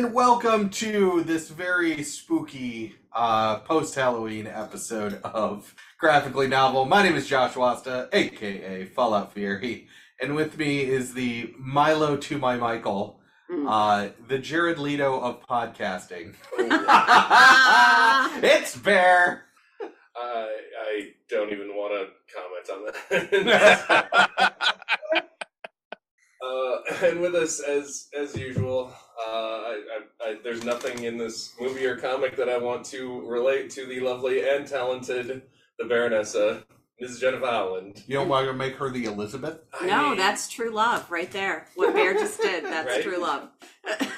and welcome to this very spooky uh, post Halloween episode of Graphically Novel. My name is Josh Wasta, aka Fallout Fury, and with me is the Milo to my Michael, uh, the Jared Leto of podcasting. it's Bear. I I don't even want to comment on that. uh, and with us, as as usual, uh, I, I, I, there's nothing in this movie or comic that I want to relate to the lovely and talented the Baronessa, Mrs. Jennifer Howland. You don't want to make her the Elizabeth? No, I- that's true love right there. What Bear just did, that's Right? true love.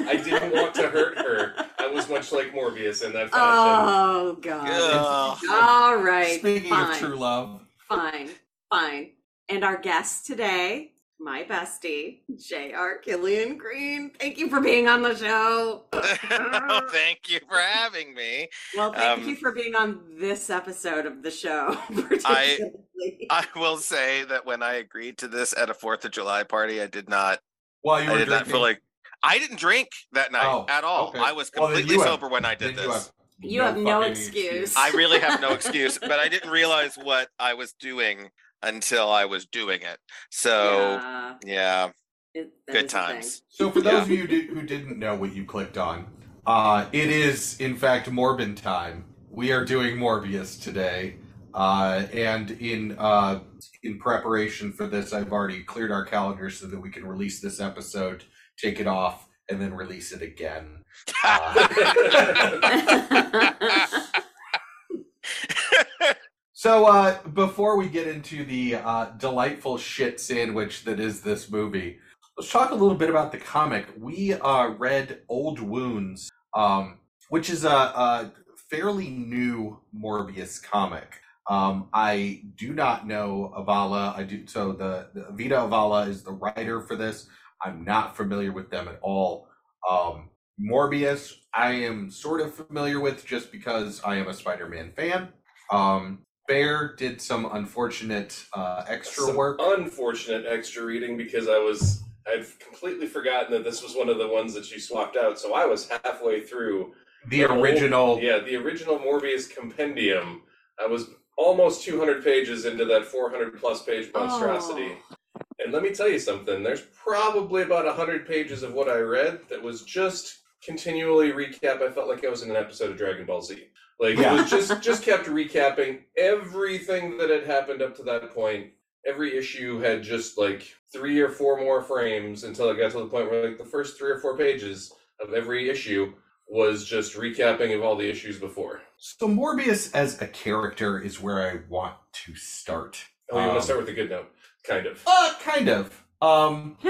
I didn't want to hurt her. I was much like Morbius in that fashion. Oh God. Ugh. All right. Speaking fine, of true love, Fine. Fine. And our guest today, my bestie, J.R. Killian Green. Thank you for being on the show. oh, thank you for having me. Well, thank Um, you for being on this episode of the show, particularly. I will say that when I agreed to this at a Fourth of July party, I did not. while you I were did not drinking, feel like I didn't drink that night Oh, at all. okay. I was Well, then completely have- sober when I did then you this. You have no fucking excuse. I really have no excuse, but I didn't realize what I was doing until I was doing it. So Yeah, yeah, it- good is thing. times. So, for those Yeah. of you who who didn't know what you clicked on, uh, it is in fact Morbin time. We are doing Morbius today, uh, and in uh, in preparation for this, I've already cleared our calendar so that we can release this episode, take it off, and then release it again. Uh, So, uh, before we get into the uh, delightful shit sandwich that is this movie, let's talk a little bit about the comic. We uh, read Old Wounds, um, which is a, a fairly new Morbius comic. Um, I do not know Ayala. I do so the, the Vita Ayala is the writer for this. I'm not familiar with them at all. Um, Morbius, I am sort of familiar with just because I am a Spider-Man fan. Um, Bear did some unfortunate uh, extra Some work. Unfortunate extra reading because I was I'd completely forgotten that this was one of the ones that you swapped out. So I was halfway through the whole- original. yeah, the original Morbius compendium. I was almost 200 pages into that 400 plus page monstrosity. And let me tell you something. There's probably about 100 pages of what I read that was just continually recap. I felt like I was in an episode of Dragon Ball Z. Like Yeah. it was just just kept recapping everything that had happened up to that point. Every issue had just like three or four more frames until it got to the point where like the first three or four pages of every issue was just recapping of all the issues before. So Morbius as a character is where I want to start. Oh, you want Um, to start with a good note? Kind of. Uh, kind of. Um,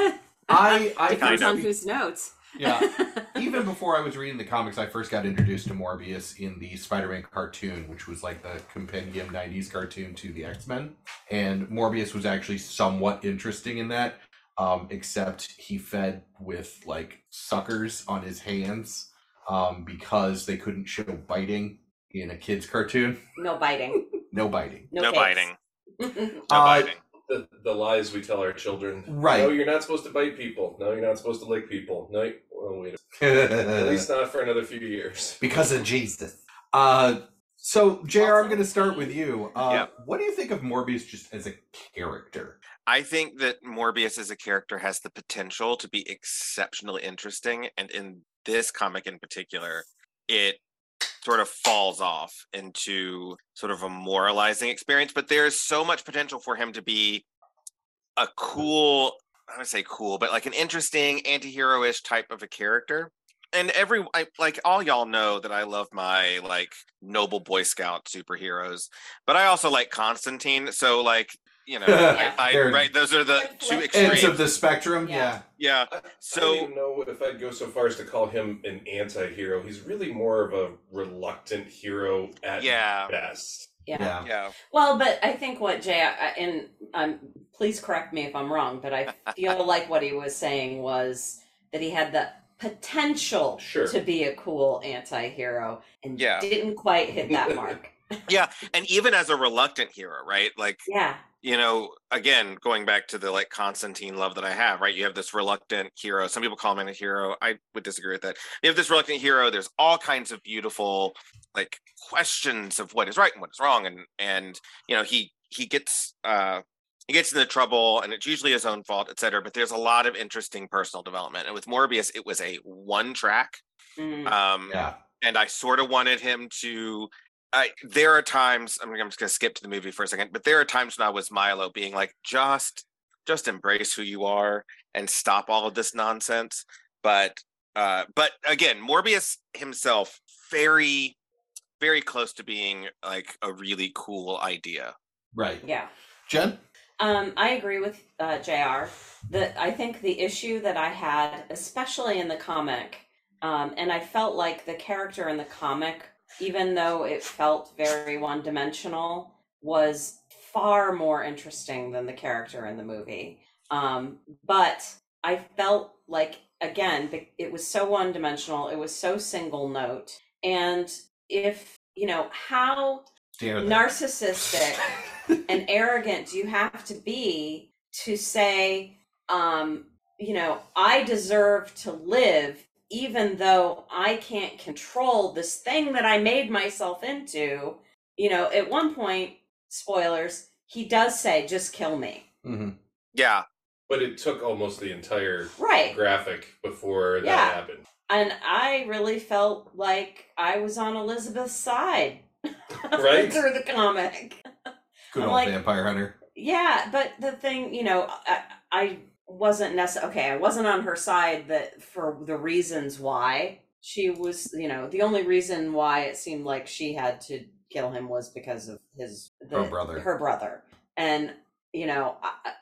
I I Depends on whose notes. Yeah. Even before I was reading the comics, I first got introduced to Morbius in the Spider-Man cartoon, which was like the compendium '90s cartoon to the X-Men, and Morbius was actually somewhat interesting in that, um, except he fed with like suckers on his hands um, because they couldn't show biting in a kids' cartoon. no biting. No biting. No, No biting. No Uh, biting. The, the lies we tell our children. Right. No, you're not supposed to bite people. No, you're not supposed to lick people. No, you- well, wait. At least not for another few years. because of Jesus. Uh, so Jr. I'm going to start with you. Uh, Yeah. What do you think of Morbius just as a character? I think that Morbius as a character has the potential to be exceptionally interesting, and in this comic in particular, it sort of falls off into sort of a moralizing experience. But there's so much potential for him to be a cool, I would say cool, but like an interesting anti-hero-ish type of a character. And every I, like all y'all know that I love my like noble Boy Scout superheroes, but I also like Constantine. So like you know, I, I, right? Those are the Like two extremes. Ends of the spectrum. Yeah. Yeah. yeah. So- I don't know if I'd go so far as to call him an anti-hero. He's really more of a reluctant hero at Yeah. best. Yeah. Yeah. Well, but I think what Jay I- and um, please correct me if I'm wrong, but I feel like what he was saying was that he had the potential Sure. to be a cool anti-hero and Yeah. didn't quite hit that mark. yeah and even as a reluctant hero right like yeah. You know again going back to the like constantine love that i have right? You have this reluctant hero. Some people call him a hero. I would disagree with that. You have this reluctant hero. There's all kinds of beautiful like questions of what is right and what is wrong. And and you know he he gets uh he gets into trouble and it's usually his own fault et cetera. But there's a lot of interesting personal development. And with morbius it was a one track. Mm. um Yeah. and I sort of wanted him to. I there are times I'm, I'm just gonna skip to the movie for a second, but there are times when I was Milo being like, just just embrace who you are and stop all of this nonsense. But uh, but again, Morbius himself very very close to being like a really cool idea. Right. Yeah. Jen? Um, I agree with uh, Jr. That I think the issue that I had, especially in the comic, um, and I felt like the character in the comic, even though it felt very one-dimensional, was far more interesting than the character in the movie. Um, but I felt like again, it was so one-dimensional. It was so single note, and if you know how narcissistic and arrogant do you have to be to say um you know i deserve to live even though i can't control this thing that i made myself into you know at one point spoilers he does say just kill me Mhm. Yeah, But it took almost the entire right graphic before that Yeah. happened. and i really felt like i was on elizabeth's side Right? through the comic Good I'm old like- Vampire Hunter. Yeah, but the thing, you know, I, I wasn't necessarily okay. I wasn't on her side that for the reasons why she was, you know, the only reason why it seemed like she had to kill him was because of his the, Her brother. her brother, and you know, I, I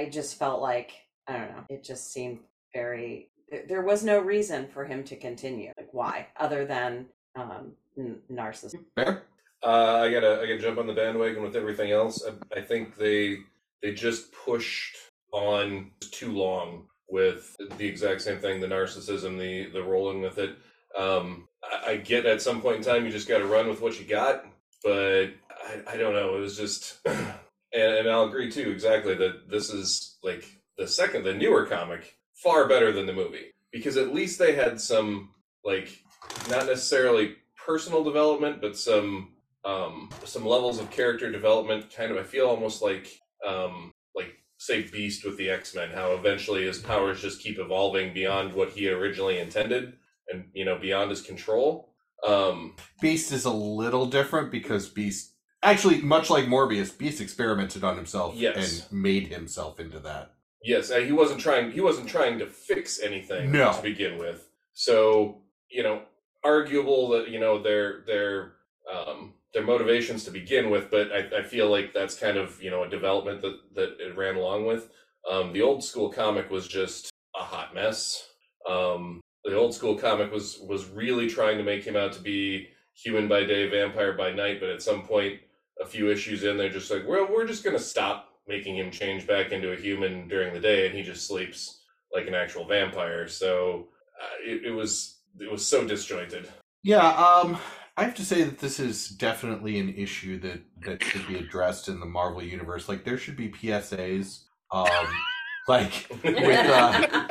I just felt like I don't know. It just seemed very. there- There was no reason for him to continue. Like why, other than um n- narcissism. Bear? Uh, I gotta I gotta jump on the bandwagon with everything else. I, I think they they just pushed on too long with the exact same thing, the narcissism, the the rolling with it. Um, I, I get at some point in time you just got to run with what you got, but I, I don't know. It was just, and, and I'll agree too exactly that this is like the second, the newer comic, far better than the movie because at least they had some like not necessarily personal development, but some um, some levels of character development. Kind of, I feel almost like um, like say Beast with the X Men, how eventually his powers just keep evolving beyond what he originally intended, and you know beyond his control. Um, Beast is a little different because Beast, actually, much like Morbius, Beast experimented on himself Yes. and made himself into that. yes, uh, he wasn't trying. He wasn't trying to fix anything No. to begin with. So you know, arguable that you know their their um, their motivations to begin with, but I, I feel like that's kind of you know a development that that it ran along with. Um, the old school comic was just a hot mess. Um, the old school comic was was really trying to make him out to be human by day, vampire by night, but at some point, a few issues in, they're just like, well, we're just gonna stop making him change back into a human during the day, and he just sleeps like an actual vampire. So uh, it, it was it was so disjointed. Yeah, um, I have to say that this is definitely an issue that that should be addressed in the Marvel universe. Like, there should be PSAs, um, like with uh,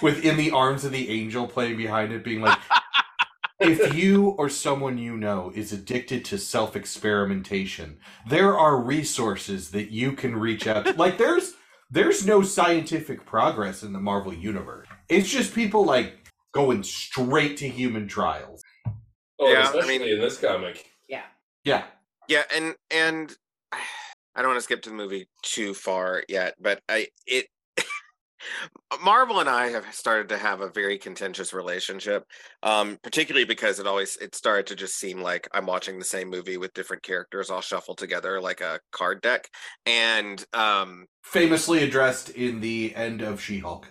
with "In the Arms of the Angel" playing behind it, being like, if you or someone you know is addicted to self experimentation, there are resources that you can reach out to. Like, there's there's no scientific progress in the Marvel universe. It's just people like going straight to human trials. Oh, Yeah, I especially mean- in this comic. Yeah. Yeah. yeah, and and I don't want to skip to the movie too far yet, but I it Marvel and I have started to have a very contentious relationship, um, particularly because it always it started to just seem like I'm watching the same movie with different characters all shuffled together like a card deck, and um, Famously addressed in the end of She Hulk.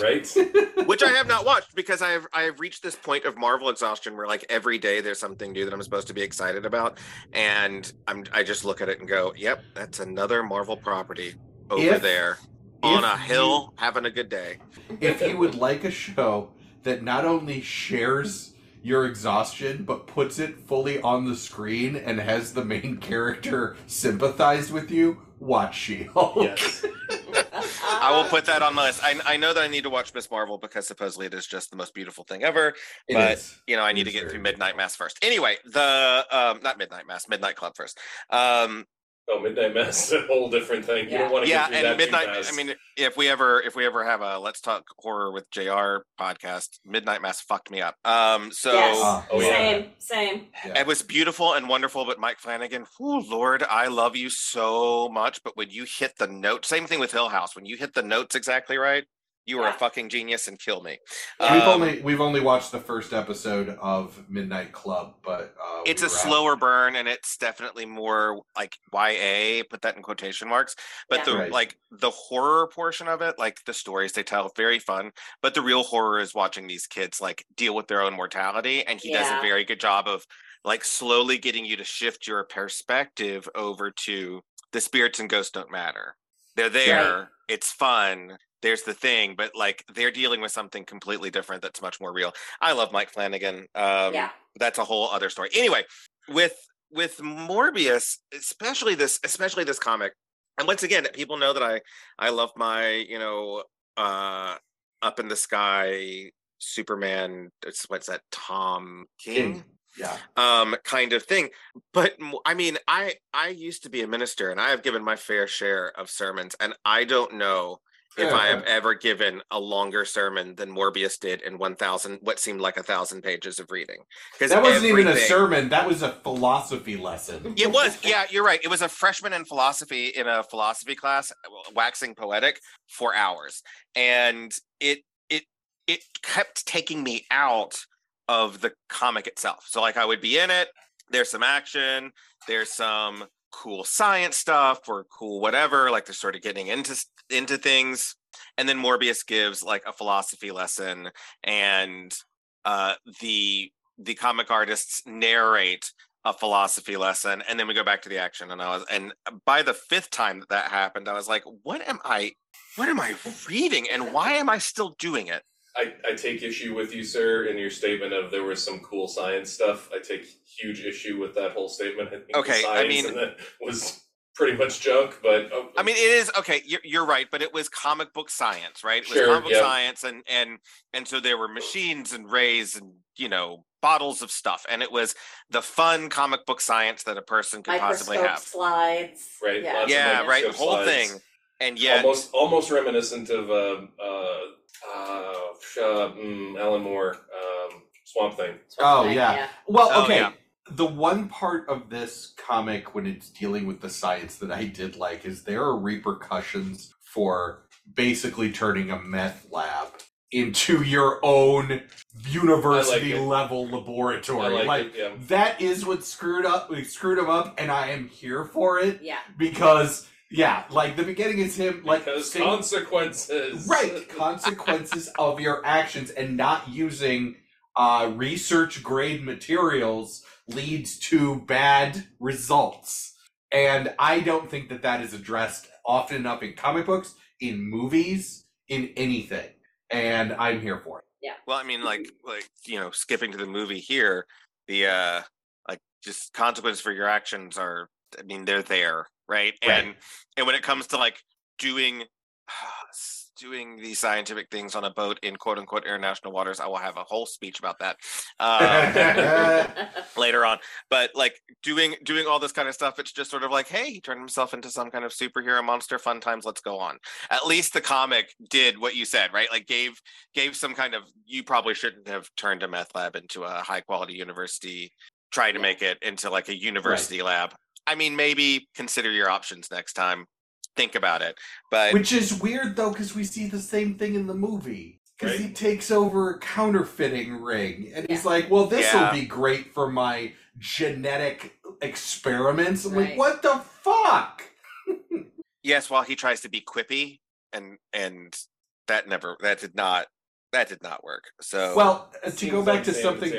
Right? which I have not watched because I have I have reached this point of Marvel exhaustion where like every day there's something new that I'm supposed to be excited about, and I'm I just look at it and go, "Yep, that's another Marvel property over If- there." on a hill having a good day. if you would like a show that not only shares your exhaustion but puts it fully on the screen and has the main character sympathize with you, watch She-Hulk. Yes. I will put that on my list. I, I know that I need to watch Miss Marvel because supposedly it is just the most beautiful thing ever. It But, is. You know, I need It's to get through. Midnight Mass first. Anyway, the um not Midnight Mass, Midnight Club first. Um Oh, Midnight Mass is a whole different thing. You Yeah. don't want to yeah, get through and that Midnight too fast. I mean if we ever if we ever have a Let's Talk Horror with JR podcast, Midnight Mass fucked me up. Um so Yes. Ah, Oh, yeah. Same, same. Yeah. It was beautiful and wonderful, but Mike Flanagan, oh Lord, I love you so much. But when you hit the note, same thing with Hill House. When you hit the notes exactly right, you are a fucking genius and kill me. We've Um, only we've only watched the first episode of Midnight Club, but uh, it's we a out. slower burn and it's definitely more like YA, put that in quotation marks. But Yeah. the Right. like the horror portion of it, like the stories they tell, very fun. But the real horror is watching these kids like deal with their own mortality. And he does a very good job of like slowly getting you to shift your perspective over to the spirits and ghosts don't matter. They're there. It's fun. There's the thing, but like they're dealing with something completely different that's much more real. I love Mike Flanagan. Um, yeah. that's a whole other story. Anyway, with with Morbius, especially this especially this comic, and once again, people know that I I love my you know uh up in the sky Superman. It's what's that Tom King. King. Yeah. Um, kind of thing, but i mean, I I used to be a minister, and I have given my fair share of sermons, and I don't know if I have ever given a longer sermon than Morbius did in one thousand, what seemed like a thousand pages of reading. Because That wasn't even a sermon. That was a philosophy lesson. It was, yeah, you're right. It was a freshman in philosophy in a philosophy class, waxing poetic for hours, and it it it kept taking me out of the comic itself. So like I would be in it. There's some action. There's some cool science stuff or cool whatever. Like they're sort of getting into into things, and then Morbius gives like a philosophy lesson, and uh, the the comic artists narrate a philosophy lesson and then we go back to the action and i was and by the fifth time that that happened i was like what am i what am i reading and why am i still doing it I, I take issue with you, sir, in your statement of there was some cool science stuff. I take huge issue with that whole statement. I think the Okay, I mean- in it was pretty much junk, but oh, i mean it is okay you're, you're right but it was comic book science right it was Sure, comic book yep. science and and and so there were machines and rays and you know bottles of stuff and it was the fun comic book science that a person could possibly have slides. Right, Yeah. yeah right microscope whole slides. thing and yet almost almost reminiscent of uh, uh, uh, sh- uh, mm, Alan Moore, um, Swamp Thing. Oh, Like, yeah. Well, Oh, okay. yeah. The one part of this comic when it's dealing with the science that I did like is there are repercussions for basically turning a meth lab into your own university it. level laboratory. I like, it. Yeah. that is what screwed up screwed him up and I am here for it Yeah. because yeah, like the beginning is him like because saying- consequences. right consequences of your actions and not using uh, research grade materials leads to bad results and i don't think that that is addressed often enough in comic books in movies in anything and i'm here for it Yeah. Well, I mean, like, like you know, skipping to the movie here, the uh, like, just consequences for your actions are. I mean, they're there, right? Right. And and when it comes to like doing doing these scientific things on a boat in quote unquote international waters, I will have a whole speech about that um, later on. But like doing doing all this kind of stuff, it's just sort of like, hey, he turned himself into some kind of superhero monster. Fun times, let's go on. At least the comic did what you said, right? Like gave gave some kind of you probably shouldn't have turned a meth lab into a high quality university try to make it into like a university lab i mean maybe consider your options next time. Think about it. But which is weird though because we see the same thing in the movie because he takes over a counterfeiting ring and he's like well this will Yeah. be great for my genetic experiments. I'm like what the fuck? Yes while he tries to be quippy and and that never that did not that did not work. So well uh, to Seems go back like to something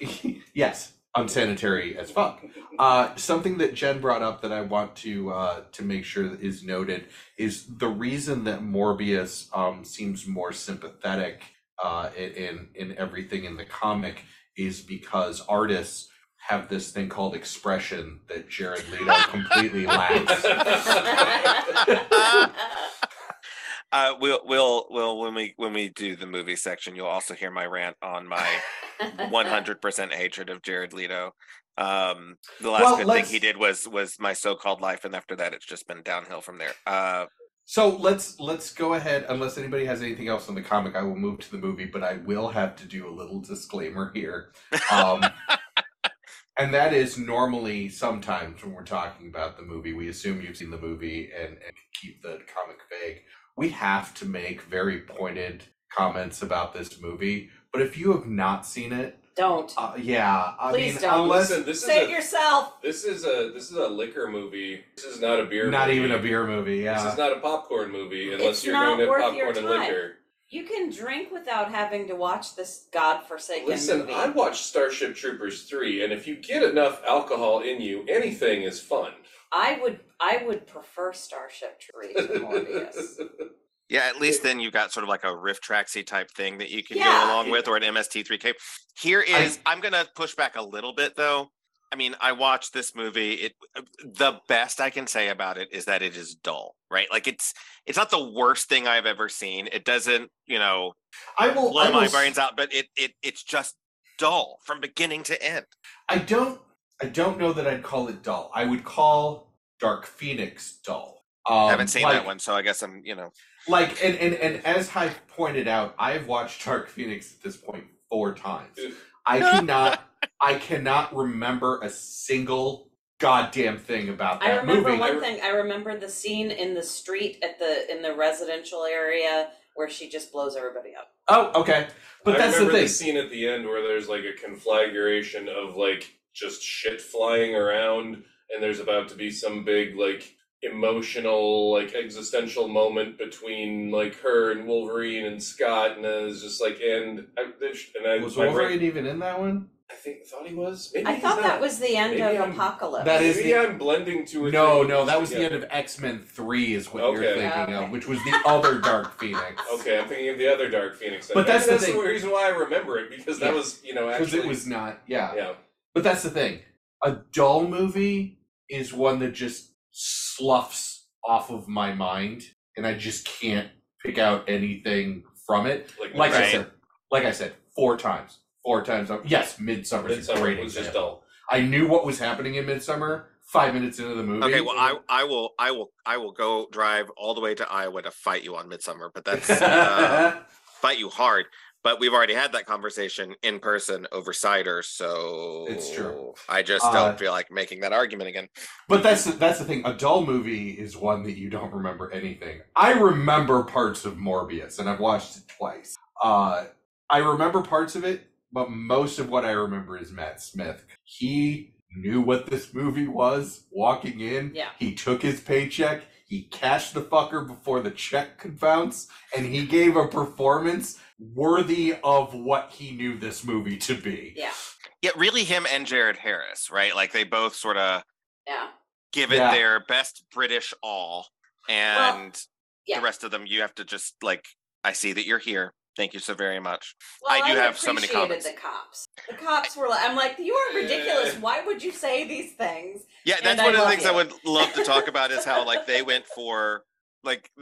yes unsanitary as fuck. Uh, something that Jen brought up that I want to uh, to make sure is noted is the reason that Morbius um, seems more sympathetic uh, in in everything in the comic is because artists have this thing called expression that Jared Leto completely lacks. Uh, we'll we'll we'll when we when we do the movie section, you'll also hear my rant on my 100% hatred of Jared Leto. Um, the last Well, good thing let's- he did was was my so-called life, and after that, it's just been downhill from there. Uh, So let's let's go ahead. Unless anybody has anything else on the comic, I will move to the movie. But I will have to do a little disclaimer here, um, and that is normally sometimes when we're talking about the movie, we assume you've seen the movie and, and keep the comic vague. We have to make very pointed comments about this movie. But if you have not seen it, Don't. uh, yeah, I Please mean, don't. unless Listen, this is a, yourself. this is a this is a liquor movie. This is not a beer. not movie. even a beer movie, yeah. This is not a popcorn movie unless It's you're going to worth your popcorn and liquor. You can drink without having to watch this godforsaken Listen, movie. I watched Starship Troopers 3, and if you get enough alcohol in you, anything is fun. I would I would prefer Starship Troopers to Morbius. yeah, at least then you've got sort of like a riff tracksy type thing that you can Yeah. go along with, or an MST3K. Here is I'm gonna push back a little bit though. I mean, I watched this movie. It the best I can say about it is that it is dull, right? Like it's it's not the worst thing I've ever seen. It doesn't, you know, I will blow I will my brains out, but it it it's just dull from beginning to end. I don't I don't know that I'd call it dull. I would call Dark Phoenix doll. Um, I haven't seen like, that one, so I guess I'm, you know, Like and, and and as I pointed out, I've watched Dark Phoenix at this point four times. I cannot I cannot remember a single goddamn thing about that I remember movie. one thing. I remember the scene in the street at the in the residential area where she just blows everybody up. Oh, okay. But I that's the thing. the scene at the end where there's like a conflagration of like just shit flying around, and there's about to be some big like emotional like existential moment between like her and Wolverine and Scott, and it's just like and I and I Was my brain- Wolverine even in that one? I think thought he was. Maybe I he's thought that was the end Maybe of I'm- Apocalypse. That is Maybe the- I'm blending two or No, three no, that was the end of X Men Three, is what you're Okay. thinking Okay. of, which was the other Dark Phoenix. Okay, I'm thinking of the other Dark Phoenix. Then. But that's Maybe the thing. reason why I remember it because that was you know because it was not. Yeah. yeah. But that's the thing. A dull movie is one that just sloughs off of my mind, and I just can't pick out anything from it. Like, Like I said, like I said, four times, four times. Yes, Midsommar Midsommar great was just dull. I knew what was happening in Midsommar five minutes into the movie. Okay, well, I I will I will I will go drive all the way to Iowa to fight you on Midsommar, but that's uh, fight you hard. But we've already had that conversation in person over cider, so It's true. I just Uh, don't feel like making that argument again. But that's the, that's the thing. A dull movie is one that you don't remember anything. I remember parts of Morbius, and I've watched it twice. Uh, I remember parts of it, but most of what I remember is Matt Smith. He knew what this movie was walking in. Yeah. He took his paycheck. He cashed the fucker before the check could bounce, and he gave a performance worthy of what he knew this movie to be. Yeah, Yeah, really, him and Jared Harris, right? Like they both sort of yeah. give it Yeah. their best British all, and yeah. the rest of them you have to just like. I see that you're here. Thank you so very much. Well, I do have so many appreciated comments. The cops. The cops were like, I'm like, you are ridiculous. Why would you say these things? Yeah, And that's I one of the things you. I would love to talk about is how like they went for like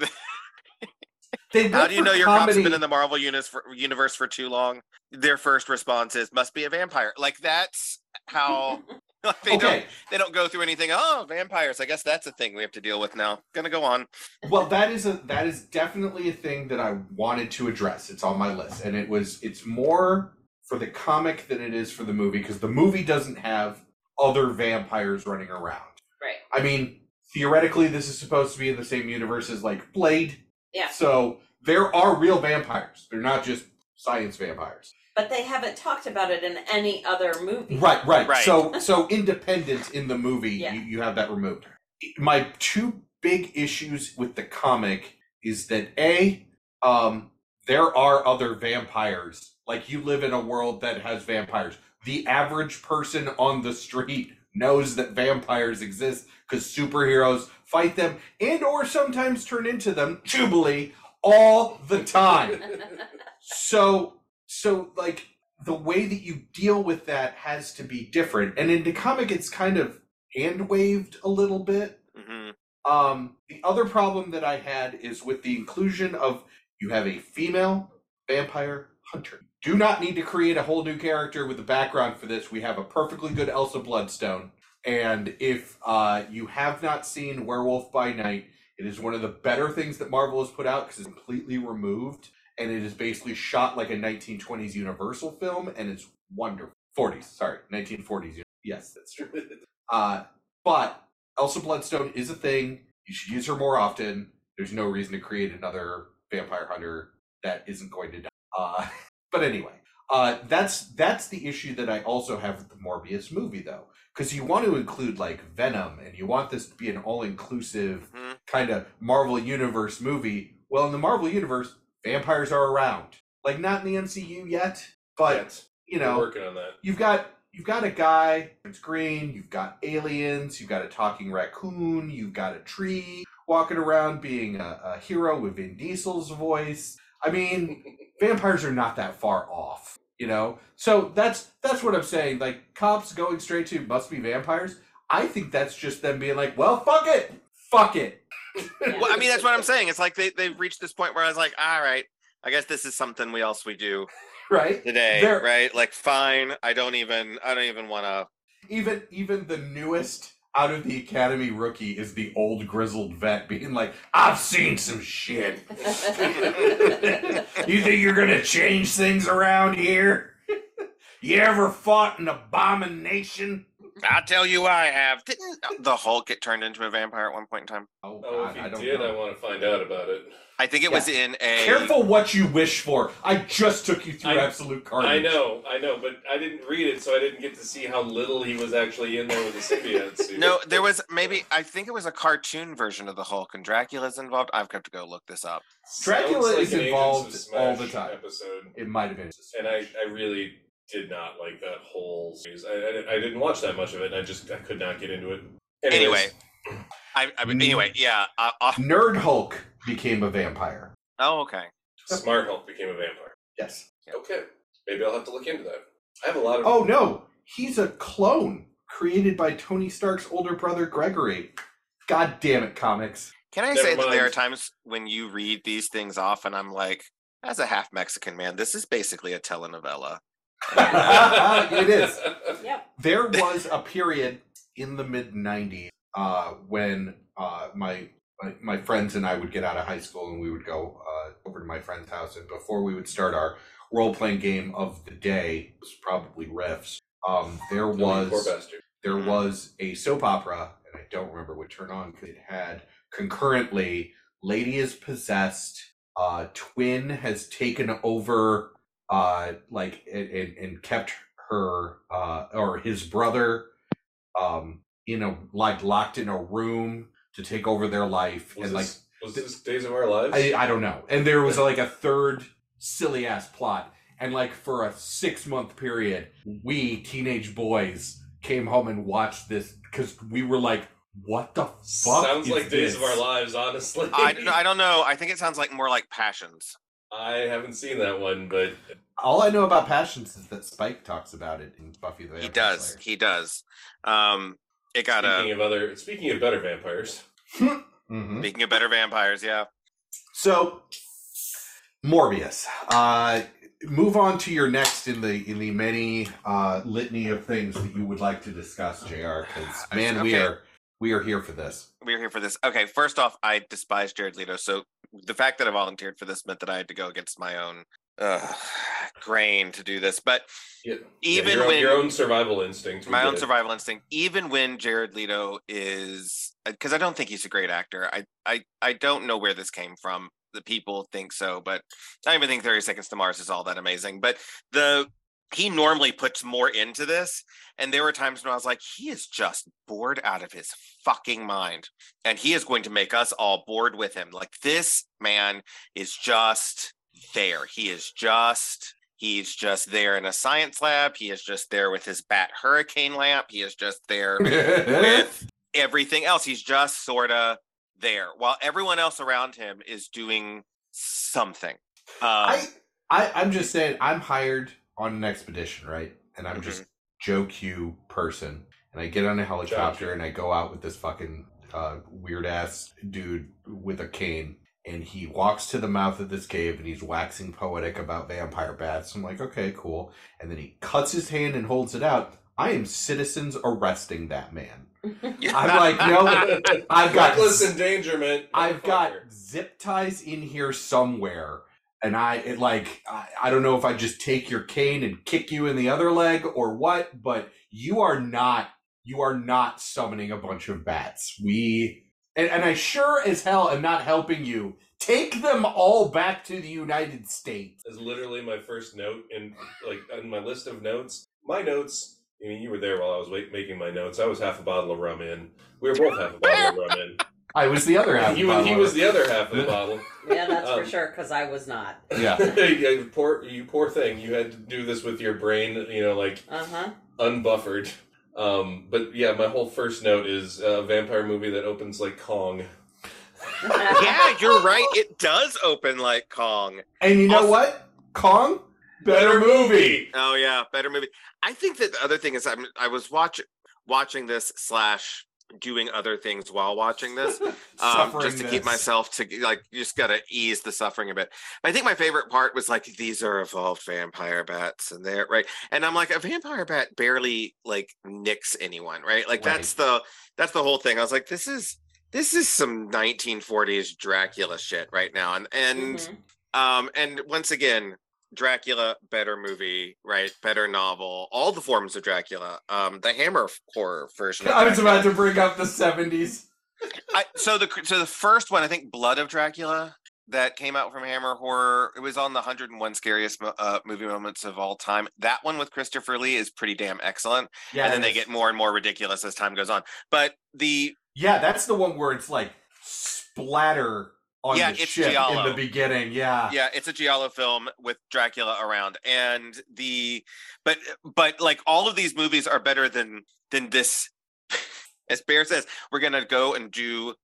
They how do you know your cops have comedy- been in the Marvel universe for, universe for too long? Their first response is must be a vampire. Like that's how like, they don't Okay, they don't go through anything. Oh, vampires. I guess that's a thing we have to deal with now. Gonna go on. well that is a that is definitely a thing that i wanted to address it's on my list and it was it's more for the comic than it is for the movie because the movie doesn't have other vampires running around Right. i mean theoretically this is supposed to be in the same universe as like blade Yeah. so there are real vampires they're not just science vampires But they haven't talked about it in any other movie. Right, right. Right. So, so independent in the movie, Yeah. you, you have that removed. My two big issues with the comic is that a, um, there are other vampires. Like you live in a world that has vampires. the average person on the street knows that vampires exist because superheroes fight them and or sometimes turn into them jubilee all the time so so like the way that you deal with that has to be different. And in the comic it's kind of hand waved a little bit. Hmm um the other problem that i had is with the inclusion of you have a female vampire hunter. Do not need to create a whole new character with a background for this. We have a perfectly good elsa bloodstone. And if uh, you have not seen werewolf by night it is one of the better things that marvel has put out because it's completely removed and it is basically shot like a 1920s universal film and it's wonderful 40s sorry 1940s yes that's true uh, but Elsa Bloodstone is a thing. You should use her more often. There's no reason to create another vampire hunter that isn't going to die. Uh, but anyway, uh, that's that's the issue that I also have with the Morbius movie, though, because you want to include like Venom, and you want this to be an all-inclusive Mhm. kind of Marvel Universe movie. Well, in the Marvel Universe, vampires are around, like not in the MCU yet, but Yet. you We're know, working on that. you've got you've got a guy it's green you've got aliens you've got a talking raccoon you've got a tree walking around being a, a hero with vin diesel's voice. I mean vampires are not that far off you know? So that's that's what i'm saying. Like cops going straight to must be vampires i think that's just them being like well fuck it. Fuck it Well, I mean, that's what I'm saying. It's like they they've reached this point where I was like, all right, I guess this is something we else we do right today, There- right? Like, fine. I don't even I don't even want to. even even the newest out of the academy rookie is the old grizzled vet being like i've seen some shit you think you're gonna change things around here you ever fought an abomination I tell you, I have. Didn't the Hulk get turned into a vampire at one point in time? oh, Oh, God, if i you don't did, I want to find out about it. I think it was in a. careful what you wish for i just took you through I- absolute carnage I know, I know, but I didn't read it, so I didn't get to see how little he was actually in there with the symbiote suit. No, there was maybe I think it was a cartoon version of the Hulk, and Dracula's involved. I've got to go look this up. Dracula like is involved all the time. Episode, it might have been and I, I really did not like that whole series. I, I, I didn't watch that much of it. And I just I could not get into it. Anyways, Anyway, I, I mean, anyway, yeah. Uh, uh, nerd hulk became a vampire oh, okay. Smart Hulk became a vampire. yes Okay, maybe I'll have to look into that. I have a lot of. Oh no, he's a clone created by Tony Stark's older brother Gregory. God damn it, comics. Can I Never say that there are times when you read these things off, and I'm like, as a half Mexican man, this is basically a telenovela. it is. Yep. There was a period in the mid '90s uh, when uh, my, my my friends and I would get out of high school and we would go uh, over to my friend's house, and before we would start our role playing game of the day, it was probably Rifts. Um, there you poor was there was a soap opera, and I don't remember what turned on because it had concurrently Lady is Possessed, uh, Twin has taken over, uh, like, and, and, and kept her, uh, or his brother, um, in a, like, locked in a room to take over their life. Was and, like, this, was this Days of Our Lives? I, I don't know. And there was like a third silly ass plot. And like for a six month period, we teenage boys came home and watched this because we were like, what the fuck? Sounds is like Days of? Our Lives, honestly. I, I don't know. I think it sounds like more like Passions. I haven't seen that one, but All I know about Passions is that Spike talks about it in Buffy the Vampire He does. Slayer. He does. Um, it got speaking a. of other, speaking of better vampires, Mhm. Speaking of better vampires, yeah. So, Morbius. Uh, move on to your next in the in the many uh, litany of things that you would like to discuss, Jr. Because man, we are we are here for this. We're here for this. Okay, first off, I despise Jared Leto. So the fact that I volunteered for this meant that I had to go against my own uh, grain to do this. But yeah, Even yeah, your, own- when- your own survival instinct, my own it. survival instinct, even when Jared Leto is, because I don't think he's a great actor. I, I, I don't know where this came from. The people think so, but I don't even think Thirty Seconds to Mars is all that amazing. But the he normally puts more into this, and there were times when I was like, he is just bored out of his fucking mind, and he is going to make us all bored with him. Like this man is just there. He is just He's just there in a science lab. He is just there with his bat hurricane lamp. He is just there with everything else. He's just sort of there while everyone else around him is doing something. Um, I, I I'm just saying I'm hired on an expedition, right? And I'm Mm-hmm. just Joe Q person, and I get on a helicopter and I go out with this fucking uh, weird ass dude with a cane, and he walks to the mouth of this cave and he's waxing poetic about vampire bats. I'm like, okay, cool. And then he cuts his hand and holds it out. I am citizens arresting that man. I'm like, no, I've got reckless endangerment. I've got zip ties in here somewhere. And I it like I, I don't know if I just take your cane and kick you in the other leg or what, but you are not you are not summoning a bunch of bats. We and, and I sure as hell am not helping you. Take them all back to the United States. is literally my first note in like on my list of notes. My notes. I mean, you were there while I was making my notes. I was half a bottle of rum in. We were both half a bottle of rum in. I was the other half. he of was he was the other half of the bottle. Yeah, that's Um, for sure, because I was not. Yeah. you poor you poor thing. You had to do this with your brain, you know, like Uh huh. unbuffered. Um, but yeah, my whole first note is a vampire movie that opens like Kong. yeah, you're right. It does open like Kong. And you know Also- what? Kong? Better movie. Oh yeah, better movie. I think that the other thing is I'm I was watch watching this slash doing other things while watching this um, just to keep myself to like you just gotta ease the suffering a bit. I think my favorite part was like these are evolved vampire bats and they're right. And I'm like a vampire bat barely like nicks anyone, right? Like Right. that's the that's the whole thing. I was like, this is this is some 1940s Dracula shit right now. And and Mhm. um, and once again, Dracula, better movie, right? Better novel, all the forms of Dracula. Um, the Hammer horror version. I was about to bring up the 70s. I, so the so the first one, I think, Blood of Dracula, that came out from Hammer Horror. It was on the 101 scariest uh, movie moments of all time. That one with Christopher Lee is pretty damn excellent, Yeah, and then they get more and more ridiculous as time goes on. But the Yeah, that's the one where it's like splatter on Yeah, the it's ship in the beginning. Yeah. yeah it's a giallo film with dracula around and the but but like all of these movies are better than than this as bear says we're gonna go and do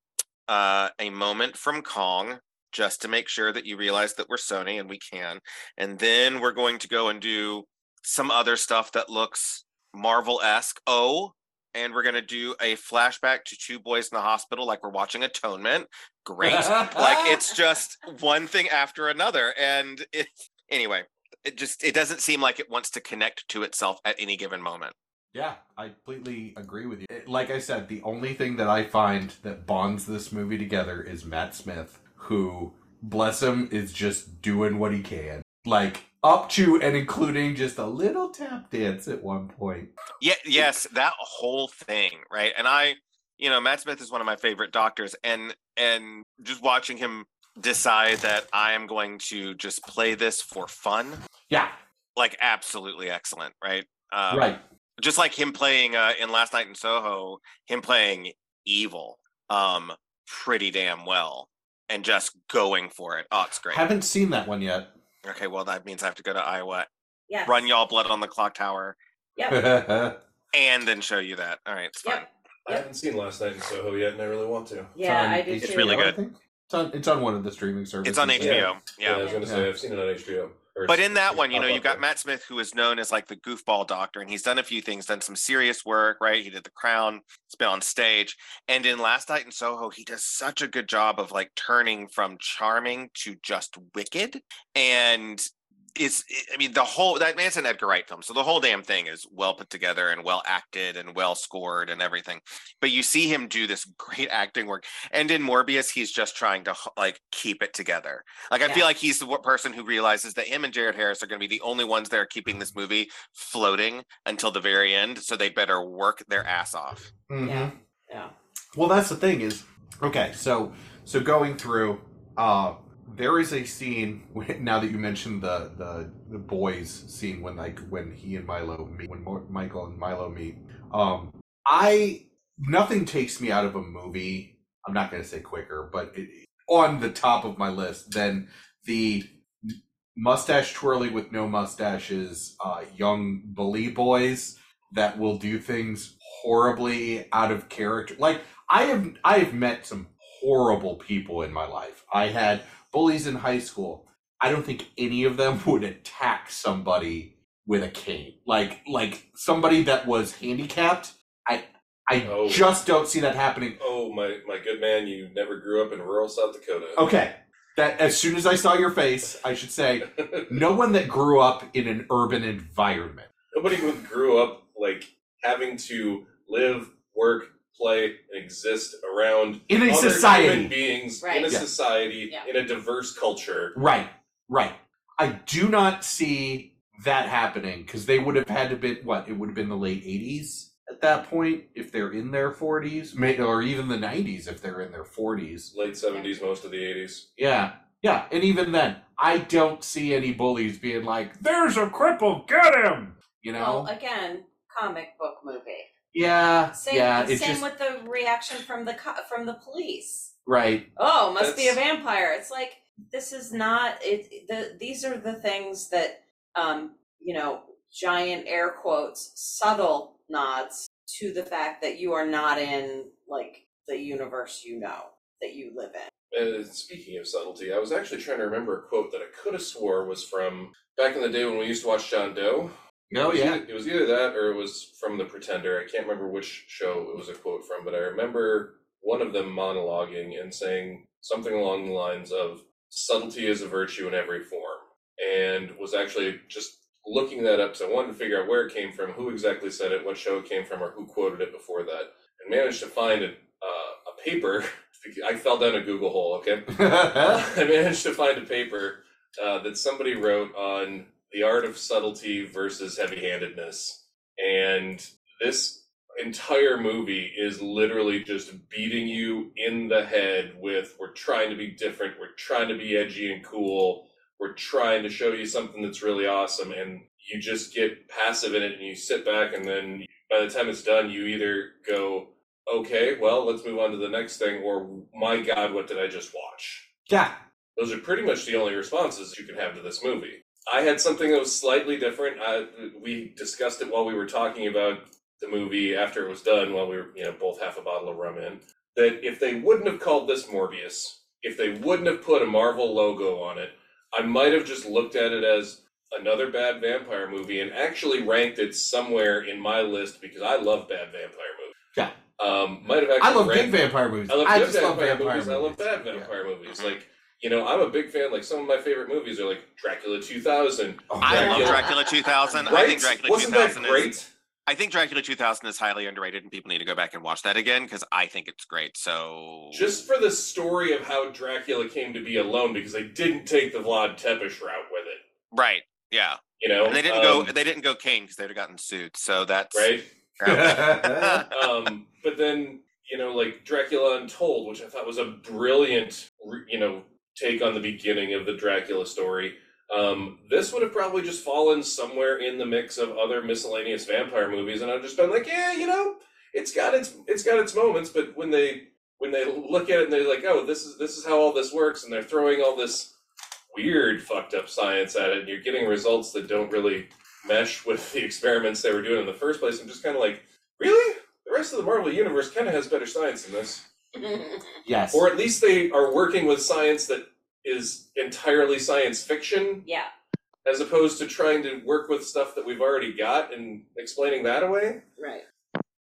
uh a moment from kong just to make sure that you realize that we're sony and we can and then we're going to go and do some other stuff that looks marvel-esque oh and we're going to do a flashback to two boys in the hospital like we're watching atonement great like it's just one thing after another and it anyway it just it doesn't seem like it wants to connect to itself at any given moment Yeah, I completely agree with you. Like I said, the only thing that I find that bonds this movie together is Matt Smith, who, bless him, is just doing what he can. Like, up to and including just a little tap dance at one point. yeah yes that whole thing right and i you know matt smith is one of my favorite doctors and and just watching him decide that i am going to just play this for fun Yeah, like absolutely excellent right um, right. just like him playing uh, in last night in soho him playing evil um pretty damn well and just going for it oh it's great Haven't seen that one yet. Okay, well that means I have to go to Iowa, Yeah. run y'all blood on the clock tower, Yep. and then show you that. All right, it's fine. Yep. I haven't seen Last Night in Soho yet, and I really want to. Yeah, on I do It's too. really HBO, I good. think. It's on. It's on one of the streaming services. It's on Yeah. HBO. Yeah, I was gonna say Yeah. I've seen it on HBO. But in that one, you know, you've got. Matt Smith, who is known as like the goofball doctor, and he's done a few things, done some serious work, right? He did The Crown, he's been on stage. And in Last Night in Soho, he does such a good job of like turning from charming to just wicked. And it's, I mean, the whole, that man's an Edgar Wright film. So the whole damn thing is well put together and well acted and well scored and everything. But you see him do this great acting work. And in Morbius, he's just trying to like keep it together. Like I Yeah. feel like he's the person who realizes that him and Jared Harris are going to be the only ones that are keeping this movie floating until the very end. So they better work their ass off. Mhm. Yeah. Yeah. Well, that's the thing is, okay, so so going through, uh, there is a scene now that you mentioned the the the boys scene when like when he and Milo meet, when Michael and Milo meet. Um, I nothing takes me out of a movie. I'm not going to say quicker, but it, on the top of my list than the mustache twirling with no mustaches, uh, young bully boys that will do things horribly out of character. Like I have, I have met some horrible people in my life. I had bullies in high school. I don't think any of them would attack somebody with a cane. Like, like somebody that was handicapped. I, I Oh. just don't see that happening. Oh my my good man, you never grew up in rural South Dakota. Okay, that as soon as I saw your face, I should say no one that grew up in an urban environment. Nobody who grew up like having to live, work, play, and exist around In a other society. human beings Right. in a Yeah. society Yeah. in a diverse culture. Right, right. I do not see that happening because they would have had to be what? It would have been the late '80s at that point if they're in their 40s, or even the '90s if they're in their 40s. Late seventies, most of the eighties. Yeah, yeah. And even then, I don't see any bullies being like, "There's a cripple, get him!" You know? Well, again, comic book movie. Yeah, Same, yeah. It's same just with the reaction from the co- from the police. right. Oh, must be a vampire. It's like this is not it. The these are the things that um you know giant air quotes subtle nods to the fact that you are not in like the universe you know that you live in. And speaking of subtlety, I was actually trying to remember a quote that I could have swore was from back in the day when we used to watch John Doe. It Oh yeah. either- it was either that or it was from The Pretender. I can't remember which show it was a quote from, but I remember one of them monologuing and saying something along the lines of subtlety is a virtue in every form. And was actually just looking that up so I wanted to figure out where it came from, who exactly said it, what show it came from, or who quoted it before that. And managed to find a, uh, a paper. I fell down a Google hole, okay? I managed to find a paper uh, that somebody wrote on the art of subtlety versus heavy-handedness, and this entire movie is literally just beating you in the head with "we're trying to be different, we're trying to be edgy and cool, we're trying to show you something that's really awesome," and you just get passive in it, and you sit back, and then by the time it's done, you either go, "Okay, well, let's move on to the next thing," or "My God, what did I just watch?" yeah. Those are pretty much the only responses you can have to this movie. I had something that was slightly different. I, we discussed it while we were talking about the movie after it was done, while we were, you know, both half a bottle of rum in. That if they wouldn't have called this Morbius, if they wouldn't have put a Marvel logo on it, I might have just looked at it as another bad vampire movie and actually ranked it somewhere in my list because I love bad vampire movies. Yeah. Um, might have actually I love good vampire movies. I love I good just love vampire, vampire movies. I love movies. bad Yeah. vampire movies. Mhm. Like you know, I'm a big fan. Like some of my favorite movies are like Dracula 2000. Oh, I love Dracula. Dracula 2000. I Right? think Dracula Wasn't that 2000 great? is I think Dracula 2000 is highly underrated and people need to go back and watch that again because I think it's great. So Just for the story of how Dracula came to be alone, because they didn't take the Vlad Tepes route with it. right, yeah. You know, And they didn't go Um, they didn't go Cain because they'd have gotten sued. So that's right. Um, but then you know, like Dracula Untold, which I thought was a brilliant, you know, take on the beginning of the Dracula story. Um, this would have probably just fallen somewhere in the mix of other miscellaneous vampire movies, and I've just been like, yeah, you know, it's got its it's got its moments, but when they when they look at it and they're like, oh, this is this is how all this works, and they're throwing all this weird fucked up science at it, and you're getting results that don't really mesh with the experiments they were doing in the first place. I'm just kind of like, really? The rest of the Marvel universe kind of has better science than this, yes. or at least they are working with science that is entirely science fiction, yeah. as opposed to trying to work with stuff that we've already got and explaining that away. Right.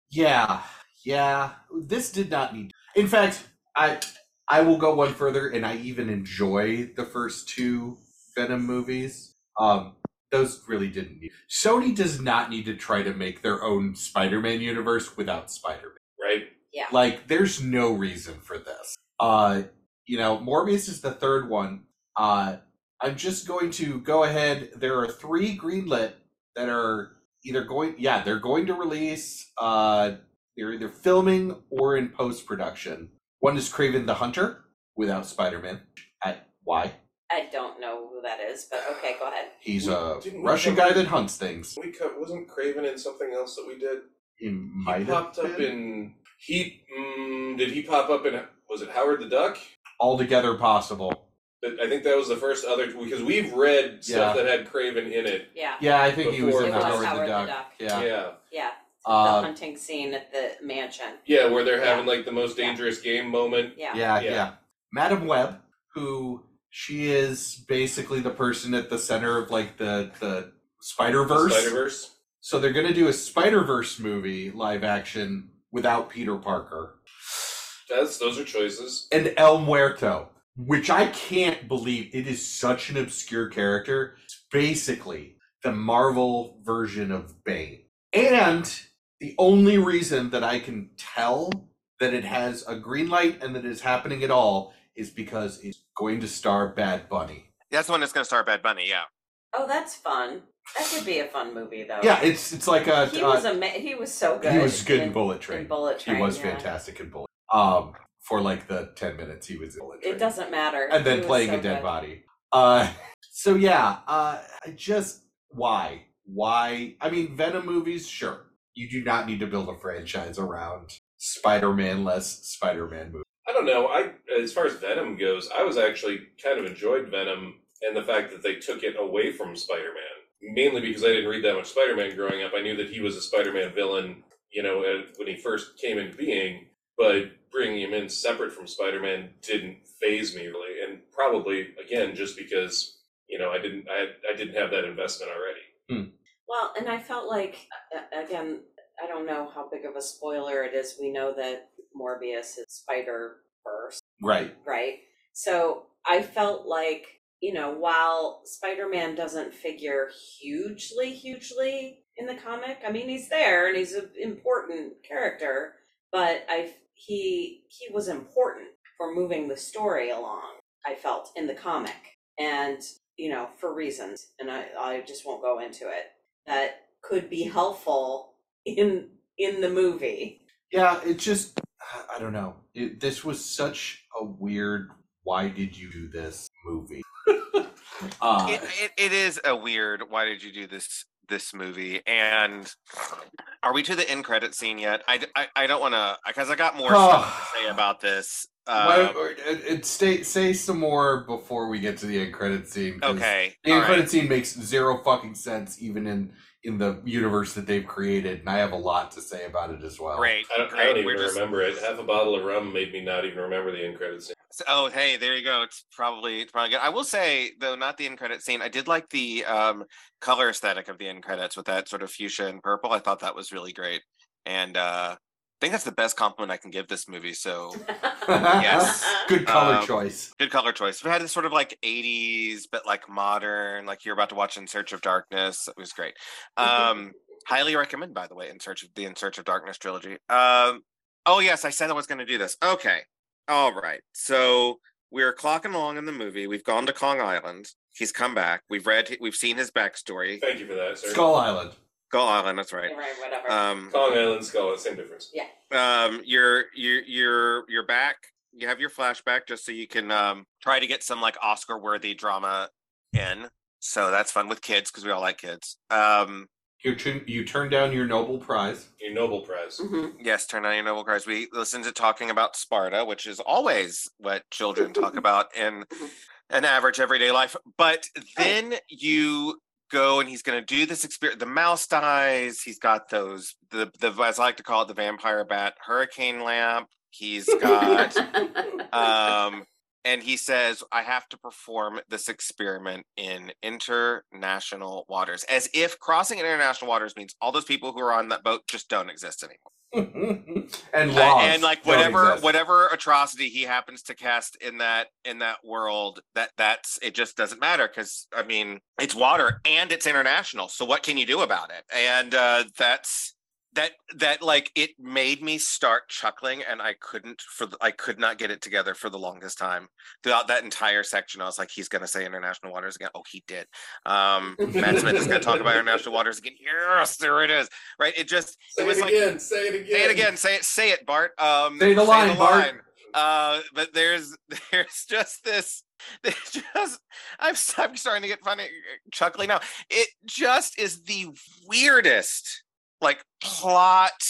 Yeah, yeah. This did not need. In fact, I I will go one further, and I even enjoy the first two Venom movies. Um, those really didn't need. Sony does not need to try to make their own Spider-Man universe without Spider-Man. Right? Like, there's no reason for this. Uh, you know, Morbius is the third one. Uh, I'm just going to go ahead. There are three greenlit that are either going, yeah, they're going to release. Uh, they're either filming or in post production. One is Kraven the Hunter without Spider-Man. At why? I don't know who that is, but okay, go ahead. He's We- a didn't we Russian guy that hunts things. We co- wasn't Kraven in something else that we did. He He might have popped up been. in he. Mm, did he pop up in? Was it Howard the Duck? altogether possible. But I think that was the first other because we've read stuff Yeah. that had Kraven in it. Yeah. Yeah, I think he was in It was Howard, Howard the the Duck. Duck. Yeah. Yeah. Yeah. the Uh, hunting scene at the mansion. Yeah, where they're having Yeah. like the most Yeah. dangerous game moment. Yeah. yeah, Yeah. yeah. Madame Web, who she is basically the person at the center of like the the Spider Verse. Spider Verse. So they're gonna do a Spider Verse movie live action without Peter Parker That's those are choices. and El Muerto, which I can't believe it is such an obscure character. It's basically the Marvel version of Bane. And the only reason that I can tell that it has a green light and that it's happening at all is because it's going to star Bad Bunny. That's the one that's going to star Bad Bunny. Yeah. Oh, that's fun. That could be a fun movie, though. Yeah, it's it's like a He uh, was ama- He was so good. he was good in, in Bullet Train. in Bullet Train. he was yeah. fantastic in Bullet. Um, for like the ten minutes he was in Bullet Train. It doesn't matter. and then He playing so a dead good. body. Uh, so yeah, uh, I just why why? I mean, Venom movies, sure. You do not need to build a franchise around Spider-Man less Spider-Man movies. I don't know. I as far as Venom goes, I was actually kind of enjoyed Venom and the fact that they took it away from Spider-Man. Mainly because I didn't read that much Spider-Man growing up. I knew that he was a Spider-Man villain, you know, uh, when he first came into being. But bringing him in separate from Spider-Man didn't faze me really, and probably again just because you know I didn't I, I didn't have that investment already. Well, and I felt like uh, again, I don't know how big of a spoiler it is. We know that Morbius is Spider Verse, Right. right? So I felt like you know, while Spider Man doesn't figure hugely, hugely in the comic, I mean, he's there and he's an important character, but I he he was important for moving the story along. I felt in the comic, and you know, for reasons, and I I just won't go into it that could be helpful in in the movie. Yeah, it just I don't know. It, this was such a weird. Why did you do this movie? Uh, it, it, it is a weird. Why did you do this this movie? And are we to the end credit scene yet? I, I, I don't want to because I got more stuff to say about this. Uh, or- it, it- stay say some more before we get to the end credit scene. okay, The end all credit right. scene makes zero fucking sense, even in in the universe that they've created, and I have a lot to say about it as well. Great, I don't, I don't even We're just remember it. Half a bottle of rum made me not even remember the end credits scene. So- oh, hey, there you go. It's probably it's probably good. I will say though, not the end credit scene. I did like the um, color aesthetic of the end credits with that sort of fuchsia and purple. I thought that was really great, and uh, I think that's the best compliment I can give this movie. So Yes. Good color Um, choice. good color choice. We had this sort of like '80s, but like modern. Like you're about to watch In Search of Darkness. It was great. Um, highly recommend, by the way, In Search of the In Search of Darkness trilogy. Um, oh yes, I said I was going to do this. Okay, all right. So we're clocking along in the movie. We've gone to Kong Island. He's come back. We've read. We've seen his backstory. Thank you for that, sir. Skull Island. Skull Island. That's right. right, whatever. Um, Kong Island, Skull, same difference. Yeah. Um you're you're you're you're back you have your flashback just so you can um try to get some like oscar worthy drama in so that's fun with kids because we all like kids um You turn you turn down your Nobel Prize. Your Nobel Prize. Mhm. yes turn down your noble Prize. we listen to talking about sparta which is always what children talk about in an average everyday life but then you go and he's going to do this experience the mouse dies he's got those the the as i like to call it the vampire bat hurricane lamp he's got um and he says i have to perform this experiment in international waters as if crossing international waters means all those people who are on that boat just don't exist anymore. And Uh, and like whatever whatever atrocity he happens to cast in that in that world that that's it just doesn't matter because i mean it's water and it's international so what can you do about it? And uh that's that that like it made me start chuckling and i couldn't for the, i could not get it together for the longest time throughout that entire section i was like he's going to say international waters again oh he did um matt smith is going to talk about international waters again yes there it is right it just Say it was it like again. say it again. Say it again. Say it. Say it, Bart. Um, Say the line, Bart. Uh, but there's there's just this. There's just I'm I'm starting to get funny chuckling now. It just is the weirdest like plot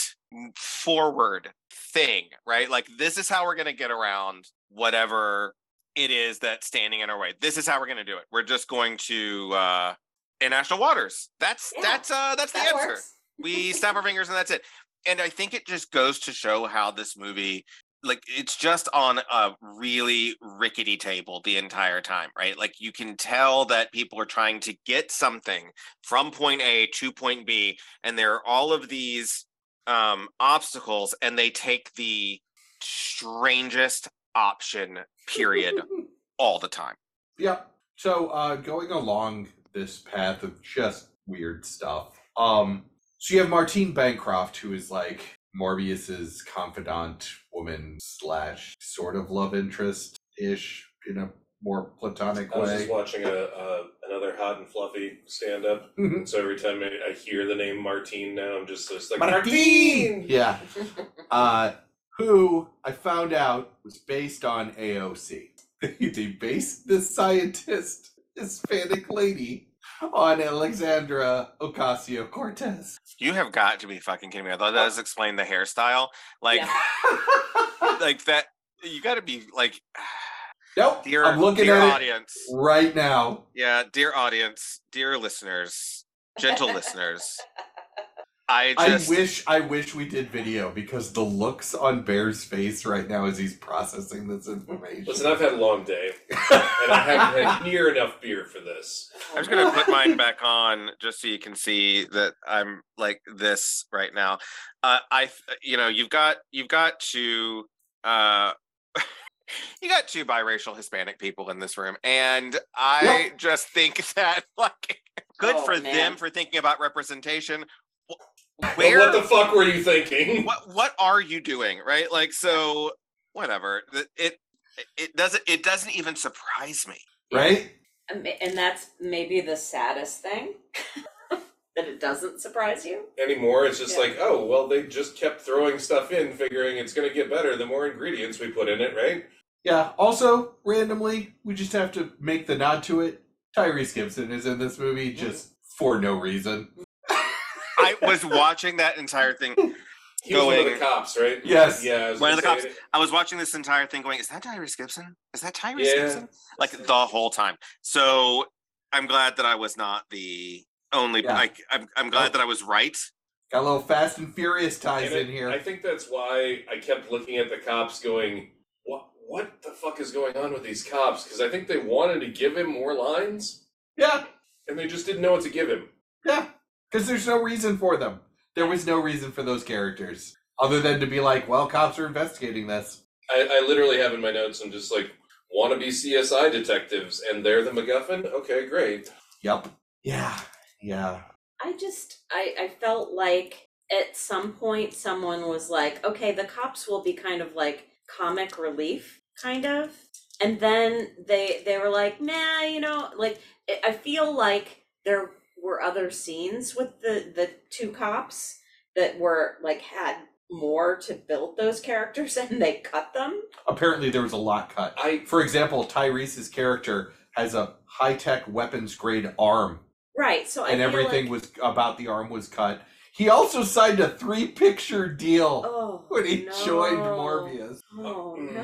forward thing, right? Like this is how we're gonna get around whatever it is that's standing in our way. This is how we're going to do it. We're just going to uh international waters. That's Yeah, that's uh that's the answer. We snap our fingers and that's it. And I think it just goes to show how this movie like it's just on a really rickety table the entire time, right? Like you can tell that people are trying to get something from point A to point B and there are all of these um obstacles and they take the strangest option period all the time. Yep. So uh going along this path of just weird stuff. Um so you have Martine Bancroft, who is like Morbius's confidant woman slash sort of love interest ish in a more platonic way. I was way. just watching a, a another hot and fluffy stand up, Mhm. so every time I, I hear the name Martine now, I'm just, just like Martine! Yeah. Uh who I found out was based on AOC. they based the scientist, Hispanic lady, on Alexandra Ocasio Cortez. You have got to be fucking kidding me. I thought that was explain the hairstyle. Like Yeah. like that you got to be like nope. dear I'm looking dear at audience. right now. Yeah, dear audience, dear listeners, gentle listeners. I I wish I wish we did video because the looks on Bear's face right now as he's processing this information. Listen, I've had a long day, and I haven't had near enough beer for this. I'm just gonna put mine back on just so you can see that I'm like this right now. Uh, I, you know, you've got you've got two, uh, you got two biracial Hispanic people in this room, and I Yep. just think that like good Oh, for man. them for thinking about representation. Wh- But Where what the fuck were you thinking? what what are you doing right like so whatever Th- it it doesn't it doesn't even surprise me right? And and that's maybe the saddest thing that it doesn't surprise you. Anymore, it's just Yeah. like, oh, well, they just kept throwing stuff in, figuring it's going to get better the more ingredients we put in it, right? Yeah. Also, randomly, we just have to make the nod to it. Tyrese Gibson is in this movie just for no reason. I was watching that entire thing He was one of Going- the cops, right? Yes. Yeah, I was One of the cops. it. i was watching this entire thing going is that tyrese gibson is that tyrese Yeah. gibson like the whole time so i'm glad that i was not the only Yeah. like I'm, I'm glad that i was right Got a little Fast and Furious ties And in it- here. I think that's why I kept looking at the cops going, what what the fuck is going on with these cops? Because I think they wanted to give him more lines, yeah. and they just didn't know what to give him. Yeah. Because there's no reason for them. There was no reason for those characters other than to be like, well, cops are investigating this. I, I literally have in my notes, I'm just like, wannabe CSI detectives, and they're the MacGuffin? Okay, great. Yep. Yeah. Yeah. I just I, I felt like at some point someone was like, okay, the cops will be kind of like comic relief, kind of. And then they they were like, nah, you know, like I- I feel like there were other scenes with the the two cops that were like had more to build those characters and they cut them. Apparently, there was a lot cut. I For example, Tyrese's character has a high tech weapons grade arm, Right. So I and feel everything like, was about the arm was cut. He also signed a three picture deal oh, when he no. joined Morbius. Oh Mm. no.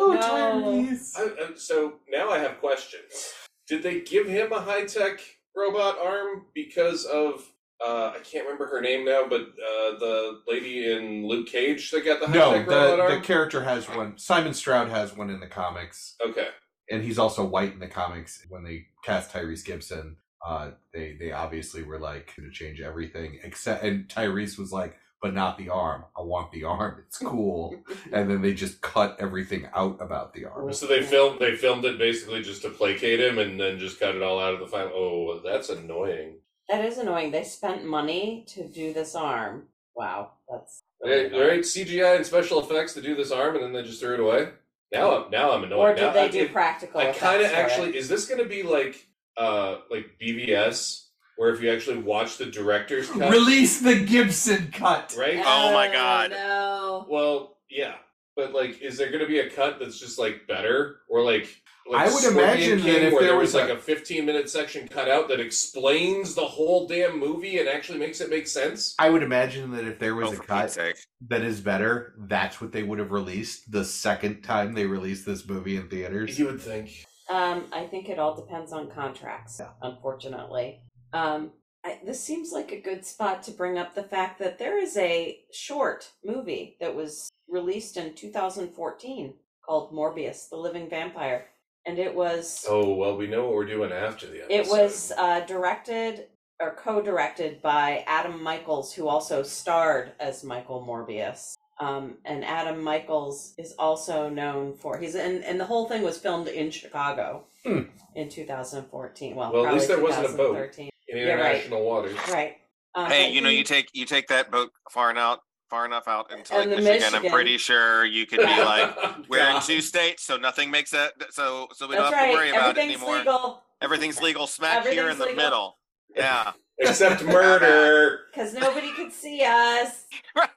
Oh, no. Tyrese. I, I, so now I have questions. Did they give him a high tech robot arm because of uh, I can't remember her name now, but uh, the lady in Luke Cage that got the high No, the, the character has one. Simon Stroud has one in the comics. okay, and he's also white in the comics. When they cast Tyrese Gibson, uh, they they obviously were like to change everything except, and Tyrese was like, but not the arm. I want the arm. It's cool. and then they just cut everything out about the arm. so they filmed they filmed it basically just to placate him, and then just cut it all out of the final. Oh, that's annoying. That is annoying. They spent money to do this arm. Wow, that's Right, right, CGI and special effects to do this arm, and then they just threw it away. Now, I'm now I'm annoyed. Or did Now, they I- do it- practical? I kind of actually it? is this going to be like uh like BVS where if you actually watch the director's cut, Release the Gibson cut. right? Oh my God. No. Well, yeah, but like, is there going to be a cut that's just like better, or like, like I would Scorpion imagine that King, if where there there was was like a- a 15 minute section cut out that explains the whole damn movie and actually makes it make sense. I would imagine that if there was Oh, a for cut sake. that is better, that's what they would have released the second time they released this movie in theaters. You would think. Um, I think it all depends on contracts, Yeah. unfortunately. Um, I, this seems like a good spot to bring up the fact that there is a short movie that was released in 2014 called Morbius, the Living Vampire. And it was Oh well, we know what we're doing after the episode. it was uh, directed or co-directed by Adam Michaels, who also starred as Michael Morbius. Um, and Adam Michaels is also known for he's and and the whole thing was filmed in Chicago Hmm. in 2014. Well, Well, at least there wasn't a boat. 2013. in Yeah, right. international waters. Right. Um, Hey, but you know, you take you take that boat far enough far enough out into like And the Michigan, I'm Michigan. pretty sure you could be like, we're in God. two states, so nothing makes it so so we don't That's have right. to worry about it Everything's anymore. legal Everything's legal smack here in Everything's the legal. middle. Yeah. except murder. because nobody could see us.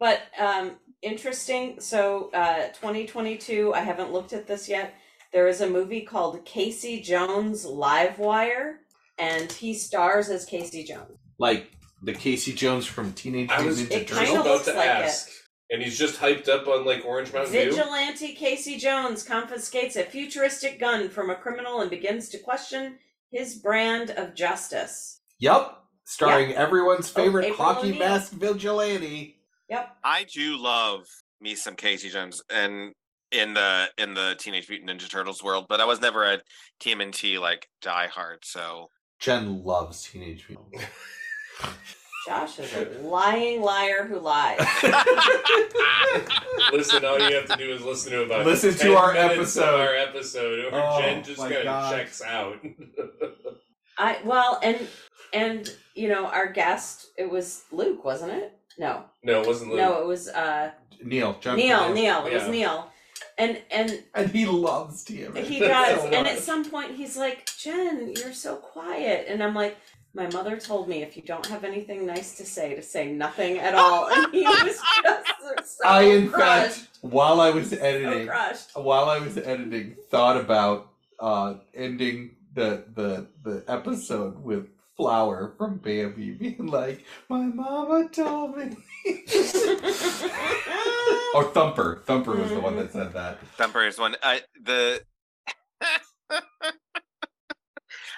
but um, interesting. So, uh, 2022. I haven't looked at this yet. There is a movie called Casey Jones Livewire, and he stars as Casey Jones. Like the Casey Jones from Teenage I was Mutant It Ninja just kinda Turtles. about looks to like ask, and he's just hyped up on like Orange Mountain Dew. Vigilante Casey Jones confiscates a futuristic gun from a criminal and begins to question his brand of justice. Yep. Starring everyone's Oh, favorite April hockey O'Neil. mask vigilante. Yep. I do love me some Casey Jones and in the in the Teenage Mutant Ninja Turtles world, but I was never a TMNT like diehard, so Jen loves Teenage Mutant. Josh is a lying liar who lies. Listen, all you have to do is listen to about Listen to our episode. our episode, or Oh, Jen just kind of checks out. I well, and and you know our guest, it was Luke, wasn't it? No, no, it wasn't Luke. no, it was uh Neil. John Neil. Neil. Neil, it was Neil, and and And he loves TMNT. he does. so and at much. some point, he's like, "Jen, you're so quiet," and I'm like. My mother told me if you don't have anything nice to say, to say nothing at all. And he was just so I, in crushed. fact, while I was editing, crushed. while I was editing, thought about uh, ending the the the episode with Flower from Bambi being like, "My mama told me," or Thumper. Thumper was the one that said that. Thumper is one. I the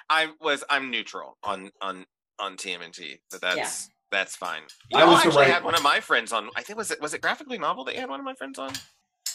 I was I'm neutral on on on TMNT, but that's that's fine. You I know, was the actually right- had one of my friends on. I think was it was it graphically novel that you had one of my friends on.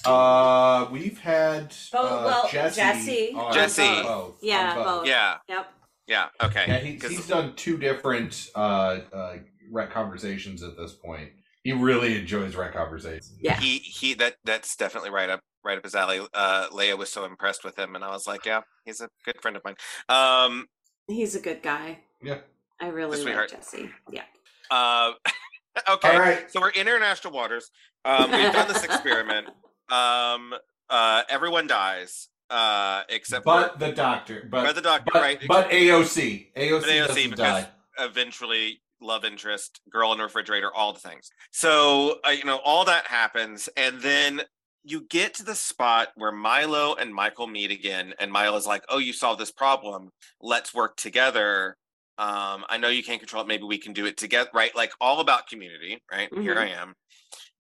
Uh, we've had Oh, uh, well, Jesse. Jesse. on Jesse. both, Yeah, on both. Yeah, Yep. Yeah, okay. Yeah, he, 'Cause- he's done two different uh, uh, rec conversations at this point. He really enjoys rec conversations. Yeah. he he that that's definitely right up right up his alley. Uh, Leia was so impressed with him, and I was like, yeah, he's a good friend of mine. Um, He's a good guy. Yeah. I really like sweetheart. Jesse. Yeah. uh, okay. All right. So we're in international waters. Um, we've done this experiment. Um, uh, everyone dies uh, except But for the doctor. But, But the doctor, but, right. But AOC. AOC, But AOC doesn't because die. eventually love interest, girl in the refrigerator, all the things. So uh, you know all that happens, and then you get to the spot where Milo and Michael meet again, and Milo's like, "Oh, you solved this problem. Let's work together." Um, I know you can't control it. Maybe we can do it together, right? Like all about community, right? Here I am,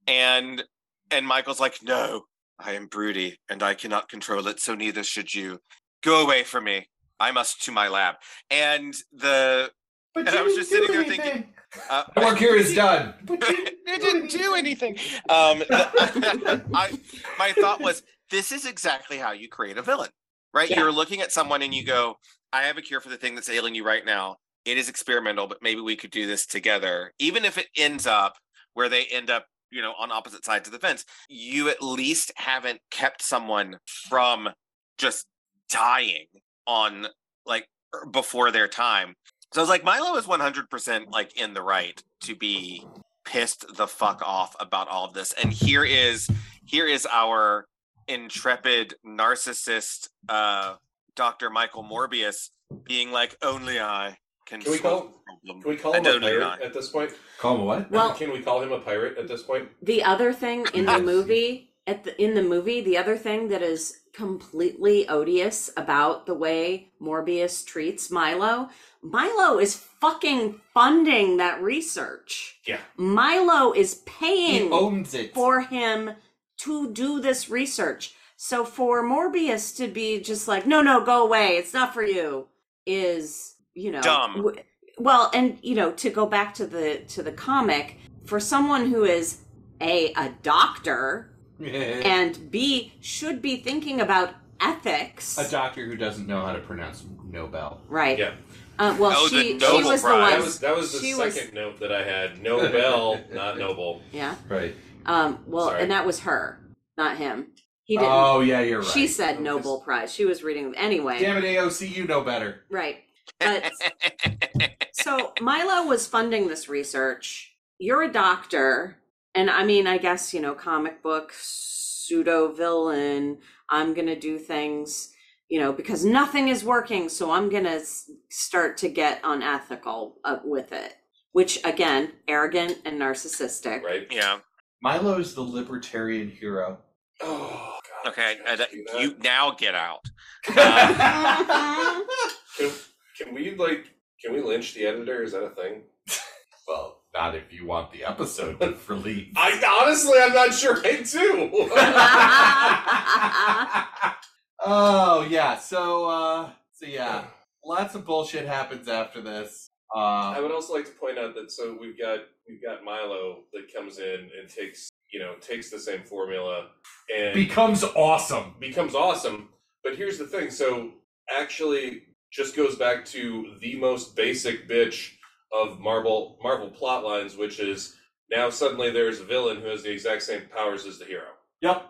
and and Michael's like, "No, I am broody, and I cannot control it. So neither should you. Go away from me. I must to my lab." And the But and I was just sitting there thinking, uh, My work here is done. But you it didn't do anything. Um, I, my thought was, this is exactly how you create a villain, right? Yeah. You're looking at someone and you go, I have a cure for the thing that's ailing you right now. It is experimental, but maybe we could do this together. Even if it ends up where they end up, you know, on opposite sides of the fence, you at least haven't kept someone from just dying on like er, before their time. So I was like, Milo is 100% like in the right to be pissed the fuck off about all of this. And here is here is our intrepid narcissist uh Dr. Michael Morbius being like, only I can, Can we solve call- the problem. Can we call him a pirate I. at this point? Call him a what? Well- can we call him a pirate at this point? The other thing in the movie at the in the movie, the other thing that is completely odious about the way Morbius treats Milo, Milo is fucking funding that research. Yeah. Milo is paying He paying owns it. for him to do this research. So for Morbius to be just like, no, no, go away, it's not for you, is you know Dumb. w- well, and you know to go back to the to the comic for someone who is a a doctor and b should be thinking about ethics. a doctor who doesn't know how to pronounce Nobel. right. Yeah. Uh, well, Oh, the she she Nobel was the one. That was that was the she second was- note that I had. Nobel, not noble. yeah. Right. Um. Well, Sorry. and that was her, not him. He didn't. Oh yeah, you're right. She said Nobel Prize. She was reading anyway. Damn it, AOC, you know better. Right. But so Milo was funding this research. You're a doctor, and I mean, I guess you know, comic book pseudo villain. I'm gonna do things, you know, because nothing is working, so I'm gonna start to get unethical uh, with it. Which again, arrogant and narcissistic. Right? yeah. Milo's the libertarian hero. Oh God. Okay. I I, can't do that. you now get out. Can, can we like can we lynch the editor? Is that a thing? well, not if you want the episode to release. I honestly I'm not sure I do. oh yeah, so uh so yeah. Lots of bullshit happens after this. I Uh would also like to point out that so we've got we've got Milo that comes in and takes you know takes the same formula and becomes awesome. becomes awesome. But here's the thing: so actually, just goes back to the most basic bitch of Marvel Marvel plot lines, which is now suddenly there's a villain who has the exact same powers as the hero. Yep.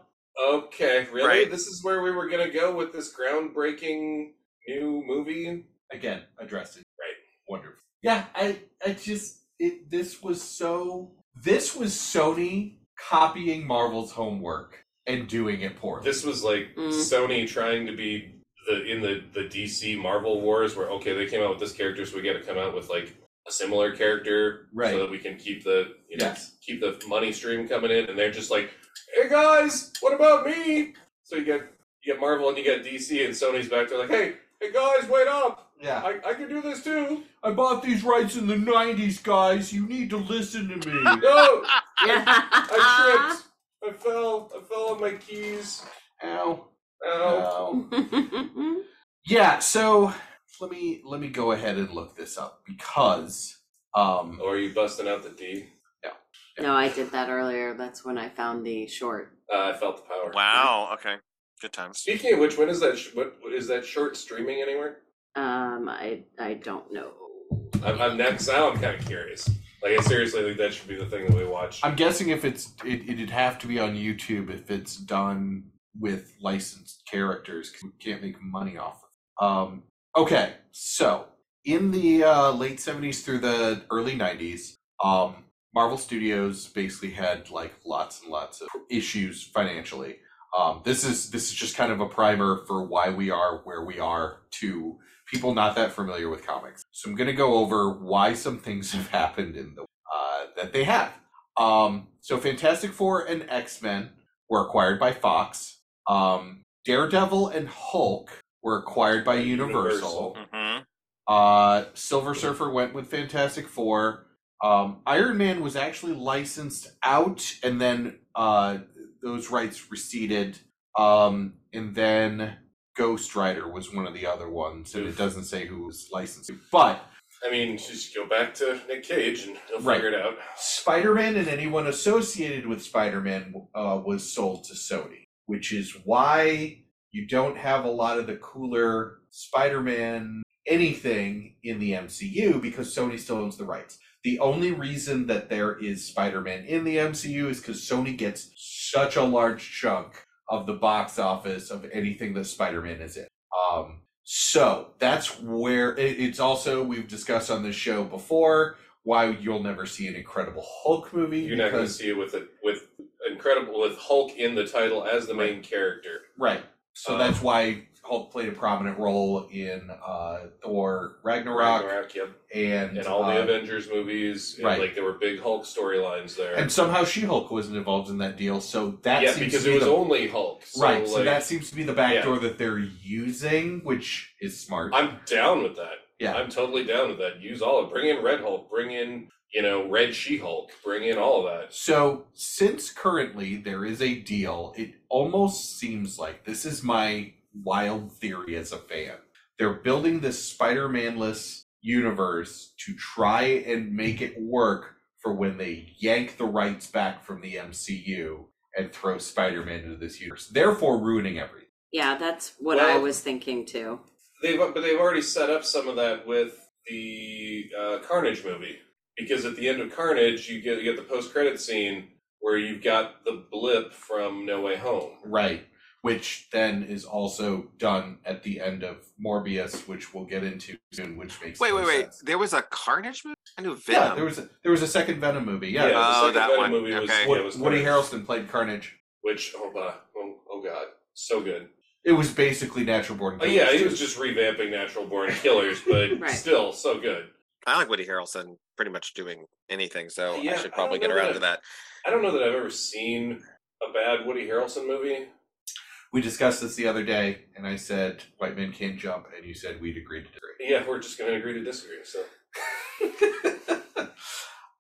Okay, really? Right. This is where we were gonna go with this groundbreaking new movie. Again, addressed it. Right. Wonderful. Yeah, I I just it this was so this was Sony copying Marvel's homework and doing it poorly. This was like Mm. Sony trying to be the in the the DC Marvel wars, where okay, they came out with this character, so we got to come out with like a similar character, Right. So that we can keep the you know Yes. keep the money stream coming in, and they're just like, hey guys, what about me? So you get you get Marvel and you get DC, and Sony's back there like, hey, hey guys, wait up, yeah. I, I can do this too. I bought these rights in the 90s, guys. You need to listen to me. No, Yeah. I tripped. I fell. I fell on my keys. Ow. Ow. Ow. Yeah, so let me let me go ahead and look this up because um Or are you busting out the D? Yeah. No, I did that earlier. That's when I found the short. Uh, I felt the power. Wow. Okay. Good times. Speaking of which, when is that? Sh- what is that short streaming anywhere? Um, I I don't know. I'm, I'm next. Now I'm kind of curious. Like I seriously think that should be the thing that we watch. I'm guessing if it's it, it'd have to be on YouTube if it's done with licensed characters. we can't make money off of it. Um okay, so in the uh, late 70s through the early 90s, um Marvel Studios basically had like lots and lots of issues financially. Um, this is this is just kind of a primer for why we are where we are to people not that familiar with comics. So I'm going to go over why some things have happened in the uh, that they have. Um, so Fantastic Four and X Men were acquired by Fox. Um, Daredevil and Hulk were acquired by Universal. Universal. hmm Uh, Silver Surfer went with Fantastic Four. Um, Iron Man was actually licensed out, and then uh, those rights receded. Um, and then Ghost Rider was one of the other ones, and it doesn't say who was licensed. But I mean, just go back to Nick Cage and he'll Right. figure it out. Spider Man and anyone associated with Spider Man uh, was sold to Sony, which is why you don't have a lot of the cooler Spider Man anything in the MCU because Sony still owns the rights. The only reason that there is Spider Man in the MCU is because Sony gets such a large chunk of the box office of anything that Spider Man is in. Um, so that's where it, it's also, we've discussed on this show before why you'll never see an Incredible Hulk movie. You're not going to see it with it with incredible with Hulk in the title as the main character. Right. So Um, that's why Hulk played a prominent role in uh, Thor Ragnarok, Ragnarok, yep. and And all uh, the Avengers movies, and, right. like there were big Hulk storylines there. and somehow She-Hulk wasn't involved in that deal. So that yeah, seems because to it be was the, only Hulk. So, right. so that seems to be the back door that they're using, which is smart. I'm down with that. Yeah. I'm totally down with that. Use all of it. Bring in Red Hulk. Bring in, you know, Red She Hulk. Bring in all of that. So, since currently there is a deal, it almost seems like this is my wild theory as a fan. They're building this Spider Man-less universe to try and make it work for when they yank the rights back from the MCU and throw Spider Man into this universe, therefore ruining everything. Yeah, that's what I was thinking too. They've but they've already set up some of that with the uh, Carnage movie because at the end of Carnage you get you get the post credit scene where you've got the blip from No Way Home. Right. Which then is also done at the end of Morbius, which we'll get into soon, which makes Wait, no wait, wait. sense. There was a Carnage movie? I knew Venom. Yeah, there was a, there was a second Venom movie. Yeah, the Oh, second that Venom one. movie was, Okay. yeah, Woody, was Woody Harrelson played Carnage. Which oh, my, oh oh god, so good. It was basically Natural Born. Oh, yeah, he was just revamping Natural Born Killers, but Right. still so good. I like Woody Harrelson pretty much doing anything, so Yeah, I should I probably don't get know around that- to that. I don't know that I've ever seen a bad Woody Harrelson movie. We discussed this the other day, and I said White Men Can't Jump, and you said we'd agree to disagree. Yeah, we're just going to agree to disagree. So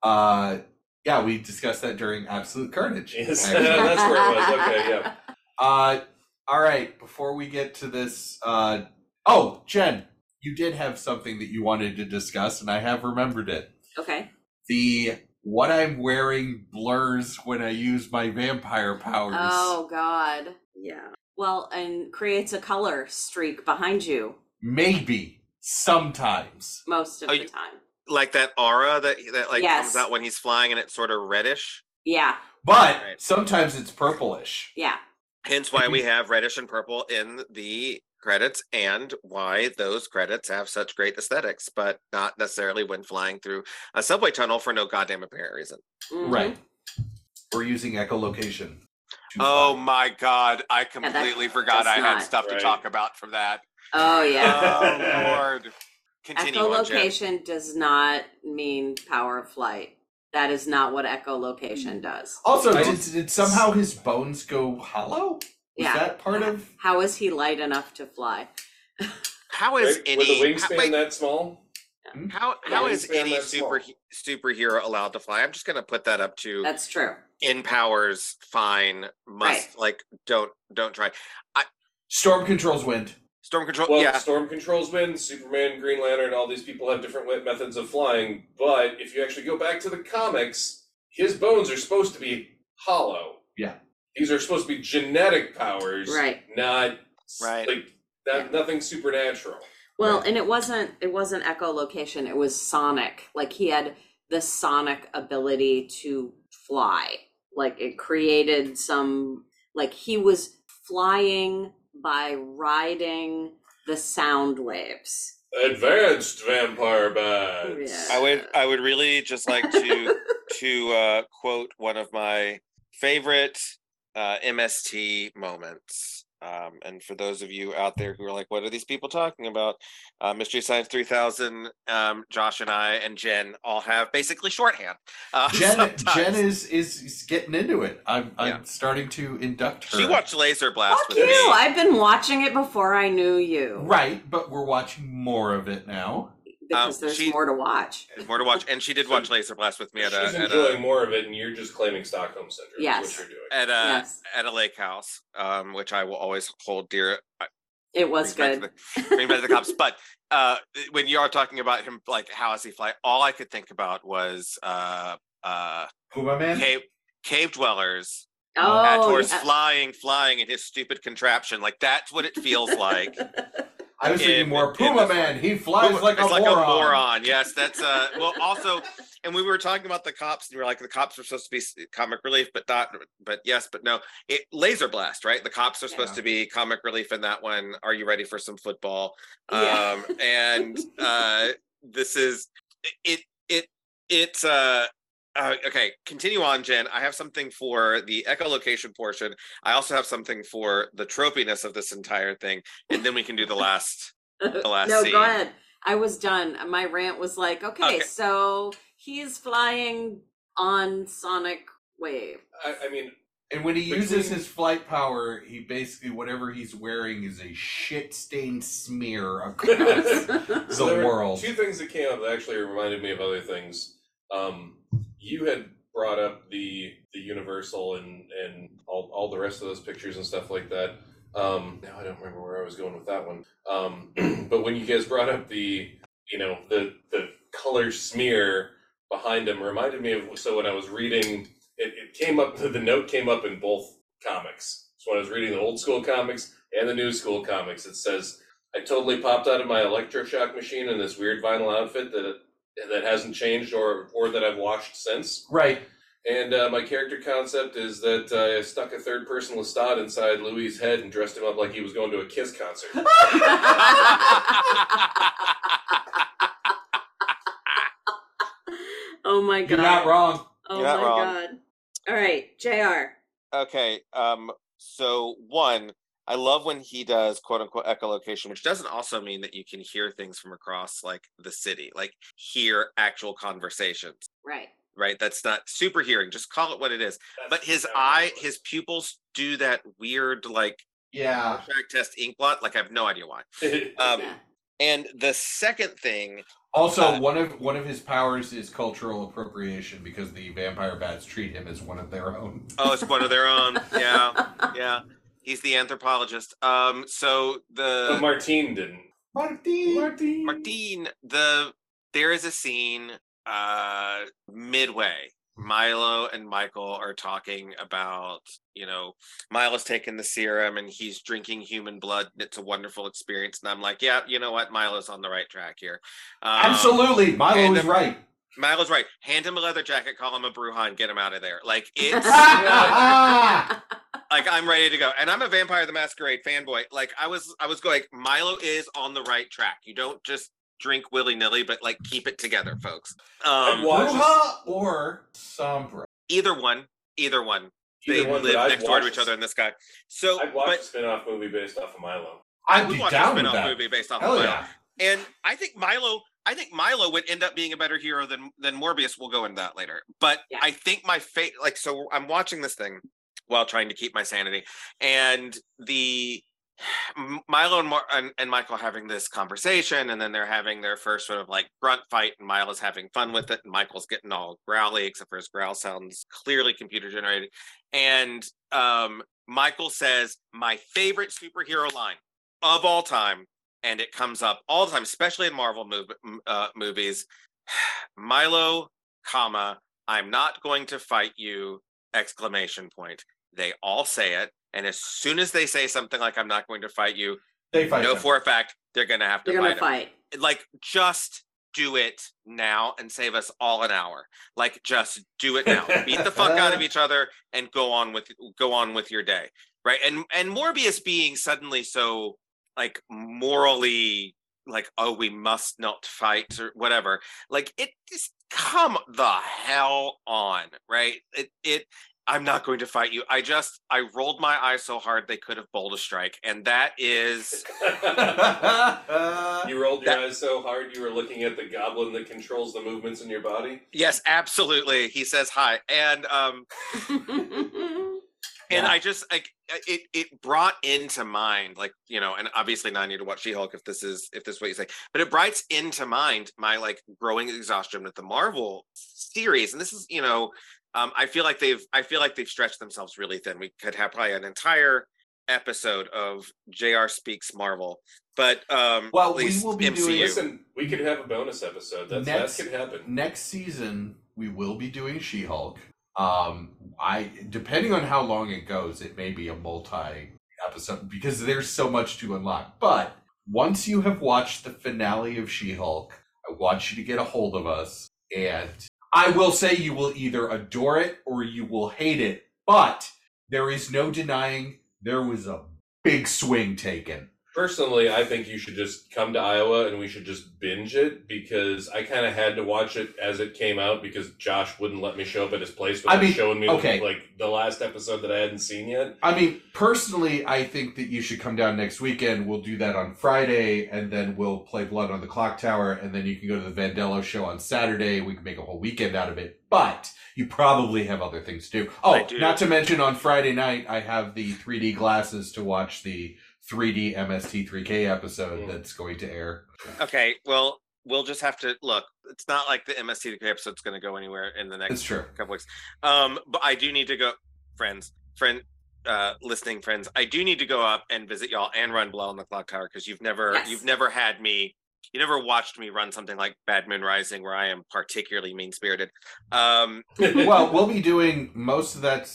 uh, yeah, we discussed that during Absolute Carnage. Yes. That's where it was. Okay, yeah. Uh, all right. Before we get to this, uh, oh, Jen, you did have something that you wanted to discuss, and I have remembered it. Okay. The what I'm wearing blurs when I use my vampire powers. Oh God. Yeah. Well, and creates a color streak behind you Maybe sometimes. most of Oh, the you- time. Like that aura that that like Yes. comes out when he's flying and it's sort of reddish. Yeah. But Right. sometimes it's purplish. Yeah. Hence why we have reddish and purple in the credits and why those credits have such great aesthetics, but not necessarily when flying through a subway tunnel for no goddamn apparent reason. Mhm. Right. We're using echolocation. Oh fly. my god, I that- completely forgot that's I had not- stuff to talk about from that. Oh yeah. Oh lord. Continue on, echolocation does not mean power of flight. That is not what echolocation does. Also, did, did somehow his bones go hollow? Was Yeah. that part of? How is he light enough to fly? How is Right? any With a how, wingspan wait, that small? Hmm? how, how is any super small. superhero allowed to fly? I'm just gonna put that up to That's true. in powers, fine, must Right. like don't don't try. Storm controls wind. Storm control Well, yeah. Storm controls wind, Superman, Green Lantern, all these people have different methods of flying. But if you actually go back to the comics, his bones are supposed to be hollow. Yeah. These are supposed to be genetic powers, Right. Not Right. like not, Yeah. nothing supernatural. Well, Right. and it wasn't it wasn't echolocation, it was sonic. Like he had the sonic ability to fly. Like it created some like he was flying by riding the sound waves. Advanced vampire bats. Yeah. I would I would really just like to to uh, quote one of my favorite uh, MST moments. Um, and for those of you out there who are like, "What are these people talking about?" Uh, Mystery Science Three Thousand, um, Josh and I and Jen all have basically shorthand. Uh, Jen, sometimes. Jen is, is is getting into it. I'm I'm starting to induct her. She watched Laser Blast Fuck with you! me. I've been watching it before I knew you. right, but we're watching more of it now. Because Um, there's she- more to watch. More to watch, and she did watch Laser Blast with me at a She's at enjoying a, more of it, and you're just claiming Stockholm syndrome. Yes. What you're doing. at a Yes. at a lake house, um, which I will always hold dear. It was brings good. back to the- bring back to the cops. But uh, when you are talking about him, like how does he fly? All I could think about was uh, uh, Puma Man. cave cave dwellers Oh, at horse yeah. flying, flying in his stupid contraption. Like that's what it feels like. I was thinking in- more in Puma this Man. He flies like, it's a, like moron. a moron. Yes, that's uh. Well, also, and we were talking about the cops, and we were like, the cops are supposed to be comic relief, but not. But yes, but no. It laser blast, right? The cops are supposed Yeah. to be comic relief in that one. Are you ready for some football? Yeah. Um, and uh, this is it. It it's uh. Uh, okay, continue on, Jen. I have something for the echolocation portion. I also have something for the tropiness of this entire thing, and then we can do the last. The last no, scene. go ahead. I was done. My rant was like, okay, Okay. so he's flying on Sonic Wave. I, I mean, And when he Between- uses his flight power, he basically whatever he's wearing is a shit stained smear across the So there were world. Two things that came up that actually reminded me of other things. Um, you had brought up the the Universal and and all, all the rest of those pictures and stuff like that. Um, now I don't remember where I was going with that one. Um, but when you guys brought up the you know the the color smear behind him reminded me of so when I was reading it, it came up the note came up in both comics. So when I was reading the old school comics and the new school comics, it says I totally popped out of my electroshock machine in this weird vinyl outfit that that hasn't changed or or that I've watched since. right. And uh, my character concept is that uh, I stuck a third person Lestat inside Louis' head and dressed him up like he was going to a Kiss concert. oh my god. You're not wrong. Oh You're not my wrong. god. All right, JR. Okay. Um. So one, I love when he does quote unquote echolocation, which doesn't also mean that you can hear things from across like the city, like hear actual conversations. Right. Right. That's not super hearing. Just call it what it is. But his That's eye, his pupils do that weird like Yeah. track test ink blot. Like I have no idea why. Um. Yeah. And the second thing, Also, Uh, one of one of his powers is cultural appropriation because the vampire bats treat him as one of their own. oh, it's one of their own. Yeah. Yeah. He's the anthropologist. Um. So the but Martine didn't. Martin. Martine. Martine, the there is a scene uh midway. Milo and Michael are talking about, you know, Milo's taking the serum and he's drinking human blood. And it's a wonderful experience. And I'm like, yeah, you know what? Milo's on the right track here. Um, Absolutely, Milo is right. Milo's right. Hand him a leather jacket, call him a Brujah, get him out of there. Like it's like I'm ready to go. And I'm a Vampire the Masquerade fanboy. Like I was I was going, Milo is on the right track. You don't just drink willy-nilly, but like keep it together, folks. Um Brujah or Sombra. either one, either one. Either they one, live next door to each other in the sky. So I'd watch but a spin-off movie based off of Milo. I'd we be watch a down with spin-off that. movie based off Hell of Milo. yeah. And I think Milo, I think Milo would end up being a better hero than than Morbius. We'll go into that later. But Yeah. I think my fate, like, so I'm watching this thing while trying to keep my sanity, and the Milo and, Mar- and and Michael having this conversation, and then they're having their first sort of like grunt fight, and Milo's having fun with it, and Michael's getting all growly, except for his growl sounds clearly computer generated, and um, Michael says my favorite superhero line of all time and it comes up all the time, especially in Marvel mov- uh, movies. Milo, comma, I'm not going to fight you! Exclamation point. They all say it, and as soon as they say something like "I'm not going to fight you," They fight. know them. for a fact they're going to have to You're fight gonna him. fight. Like, just do it now and save us all an hour. Like, just do it now. Beat the fuck out of each other and go on with go on with your day, right? And and Morbius being suddenly so like morally like oh we must not fight or whatever like it just come the hell on right it it i'm not going to fight you i just i rolled my eyes so hard they could have bowled a strike and that is you rolled your That- eyes so hard you were looking at the goblin that controls the movements in your body. yes absolutely he says hi and um and Yeah. I just like uh, it. It brought into mind, like you know, and obviously now I need to watch She-Hulk if this is if this is what you say. But it brought into mind my like growing exhaustion with the Marvel series, and this is you know, um, I feel like they've I feel like they've stretched themselves really thin. We could have probably an entire episode of Jr. speaks Marvel, but um, Well, we will be MCU. doing- Listen, we could have a bonus episode. That's Next- that could happen. Next season, we will be doing She-Hulk. Um, I depending on how long it goes, it may be a multi-episode because there's so much to unlock. But once you have watched the finale of She-Hulk, I want you to get a hold of us, and I will say you will either adore it or you will hate it. But there is no denying there was a big swing taken. Personally, I think you should just come to Iowa and we should just binge it because I kind of had to watch it as it came out because Josh wouldn't let me show up at his place I without mean, showing me okay. like the last episode that I hadn't seen yet. I mean, personally, I think that you should come down next weekend. We'll do that on Friday, and then we'll play Blood on the Clock Tower, and then you can go to the Vandello show on Saturday. We can make a whole weekend out of it. But you probably have other things to do. Oh, do. not to mention on Friday night, I have the 3D glasses to watch the 3D MST3K episode Mm. that's going to air. Okay, well, we'll just have to look. It's not like the MST3K episode's going to go anywhere in the next true. couple weeks. Um, but I do need to go, friends, friend, uh, listening friends. I do need to go up and visit y'all and run Blood on the Clock Tower because you've never, Yes. you've never had me. You never watched me run something like Bad Moon Rising, where I am particularly mean spirited. Um, well, we'll be doing most of that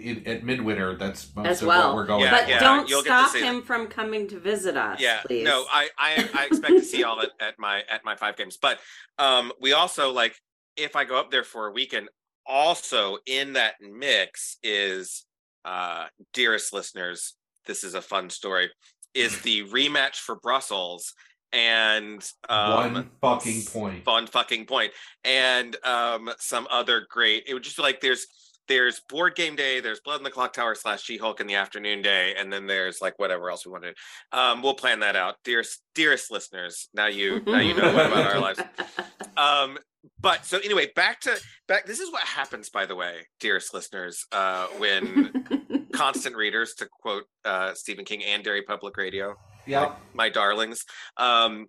in, at Midwinter. That's most As of well. what we're going. Yeah, but yeah, don't you'll get to stop see him from coming to visit us. yeah please. no I, I i expect to see y'all at, at my at my five games but um we also like if i go up there for a weekend also in that mix is uh dearest listeners this is a fun story is the rematch for brussels and um One fucking point. fun fucking point. And um some other great it would just be like there's there's board game day there's blood in the clock tower slash she-hulk in the afternoon day and then there's like whatever else we want to do um we'll plan that out. Dearest dearest listeners now you now you know what about our lives. Um but so anyway back to back this is what happens by the way dearest listeners uh when constant readers to quote uh stephen king and dairy public radio Yeah. my darlings. Um,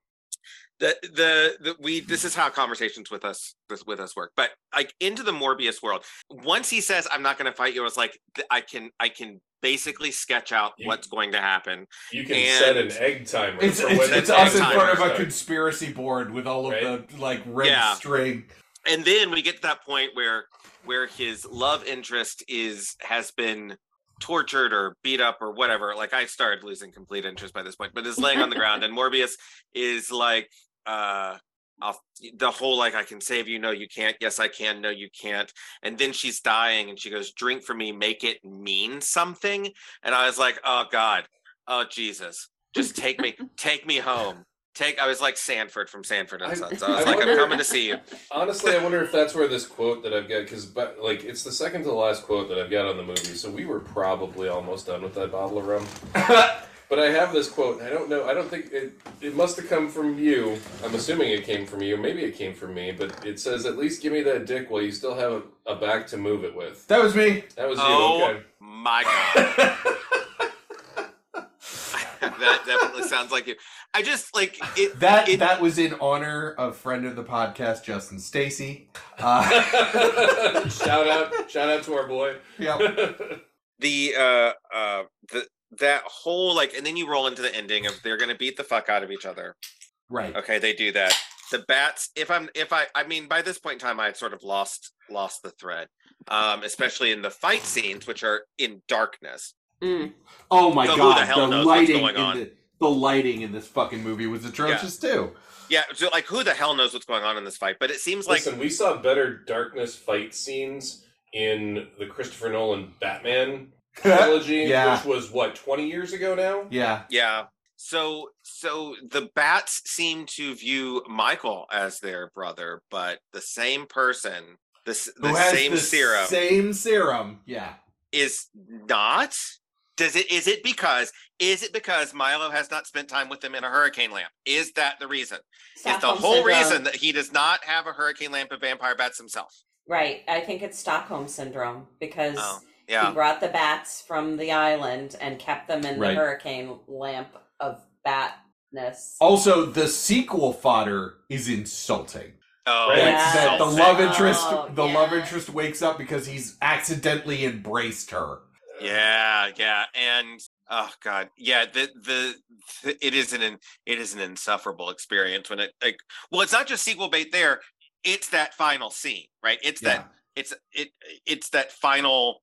the, the the we this is how conversations with us with, with us work. But like into the Morbius world, once he says, "I'm not going to fight you," it's like I can I can basically sketch out You- what's going to happen. You can And- set an egg timer. It's, for it's, when it's the us in front of a conspiracy board with all of Right. the like red Yeah. string. And then we get to that point where where his love interest is has been tortured or beat up or whatever. Like I started losing complete interest by this point, but is laying on the ground, and Morbius is like, uh, I'll, the whole like I can save you, no you can't, yes I can, no you can't, and then she's dying, and she goes, drink for me, make it mean something, and I was like, oh God, oh Jesus, just take me, take me home. Take. I was like Sanford from Sanford and I- Sons. I was I like, I'm coming to see you. Honestly, I wonder if that's where this quote that I've got because, like, it's the second to the last quote that I've got on the movie. So we were probably almost done with that bottle of rum. But I have this quote, and I don't know. I don't think it. It must have come from you. I'm assuming it came from you. Maybe it came from me. But it says, "At least give me that dick while you still have a, a back to move it with." That was me. That was you. Oh Okay. my god. That definitely sounds like you. I just like it. That it- that was in honor of friend of the podcast Justin Stacy. Uh, shout out! Shout out to our boy. yeah. the uh uh the that whole like, and then you roll into the ending of they're gonna beat the fuck out of each other. Right. Okay, they do that. The bats. If I'm, if I, I mean, by this point in time, I had sort of lost lost the thread, um, especially in the fight scenes, which are in darkness. Mm. Oh my So god, the hell the knows what's lighting going in on? the the lighting in this fucking movie was atrocious too. Yeah, so like, who the hell knows what's going on in this fight? But it seems like Listen, we saw better darkness fight scenes in the Christopher Nolan Batman trilogy, Yeah. which was what twenty years ago now. yeah. Yeah. So so the bats seem to view Michael as their brother, but the same person, the, the same the serum Same serum. Yeah. is not. Does it is it because is it because Milo has not spent time with them in a hurricane lamp? Is that the reason? is the whole syndrome. reason that he does not have a hurricane lamp of vampire bats himself? Right. I think it's Stockholm syndrome because Oh, he brought the bats from the island and kept them in Right. the hurricane lamp of batness. Also, the sequel fodder is insulting. Oh, Right. That, Yeah. that the love interest Oh, the love interest wakes up because he's accidentally embraced her. Yeah, yeah, and oh god, yeah. The, the the it is an it is an insufferable experience when it like well, it's not just sequel bait there. It's that final scene, right? It's that it's it it's that final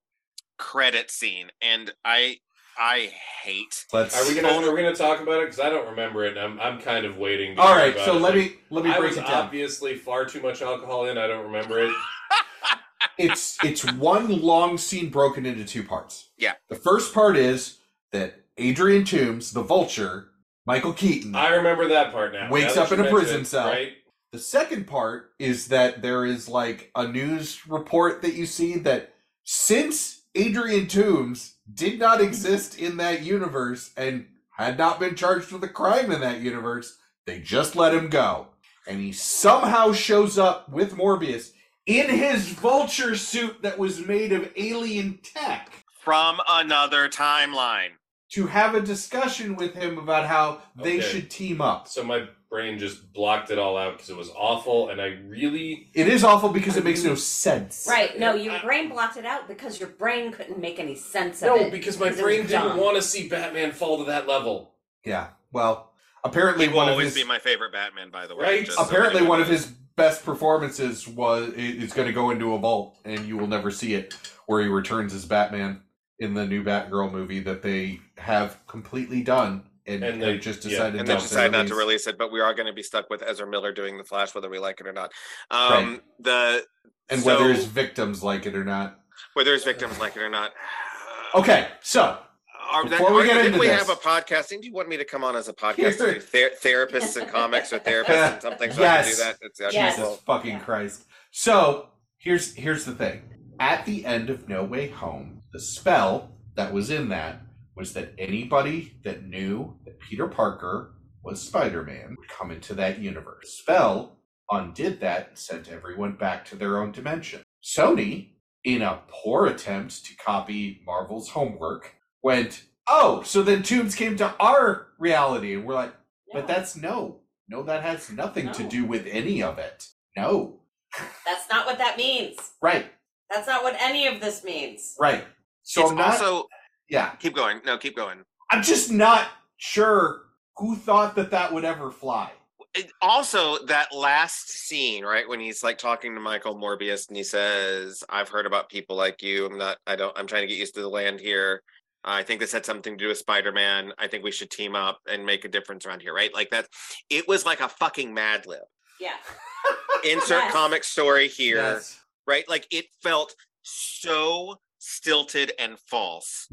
credit scene, and I I hate. Let's Are we gonna oh. are we gonna talk about it? Because I don't remember it. and I'm I'm kind of waiting. To All hear right, about so it. let Like, me let me I break was it down. obviously far too much alcohol in. I don't remember it. it's it's one long scene broken into two parts. Yeah. The first part is that Adrian Toombs, the Vulture, Michael Keaton. I remember that part now. Wakes Now up in a prison cell. Right? The second part is that there is like a news report that you see that since Adrian Toombs did not exist in that universe and had not been charged with a crime in that universe, they just let him go. And he somehow shows up with Morbius in his vulture suit that was made of alien tech From another timeline. to have a discussion with him about how they Okay. should team up. So my brain just blocked it all out because it was awful, and I really It is awful because it makes no sense. Right. No, your brain blocked it out because your brain couldn't make any sense of it. no because my it was brain didn't dumb. want to see Batman fall to that level. Yeah. Well, apparently He will one of always his be my favorite Batman, by the way. Right? just so apparently anyone one of knows. his best performances was is going to go into a vault and you will never see it where he returns as Batman in the new Batgirl movie that they have completely done and, And they- just yeah. decided and they not to not to release. it, but we are going to be stuck with Ezra Miller doing the Flash, whether we like it or not. Um, The and so- whether his victims like it or not. whether his victims like it or not. Okay, so Are, that, Before we are- get I think into we this- have a podcasting. Do you want me to come on as a podcast? Here. Ther- therapists and comics or therapists and something so I can do Yes. that? It's actually Yes. Jesus cool. fucking Yeah. Christ. So here's here's the thing. At the end of No Way Home, the spell that was in that was that anybody that knew that Peter Parker was Spider-Man would come into that universe. The Spell undid that and sent everyone back to their own dimension. Sony, in a poor attempt to copy Marvel's homework, went, "Oh, so then Toombs came to our reality," and we're like, "But that's no, no, that has nothing to do with any of it. No, that's not what that means. right, That's not what any of this means. right. So it's I'm not. also yeah, keep going. No, keep going. I'm just not sure who thought that that would ever fly. It, also, that last scene, right when he's like talking to Michael Morbius, and he says, "I've heard about people like you. I'm not. I don't. I'm trying to get used to the land here. I think this had something to do with Spider-Man. I think we should team up and make a difference around here, right? Like that. It was like a fucking Mad Lib. Yeah. Insert Yes. comic story here. Yes. right? Like it felt so stilted and false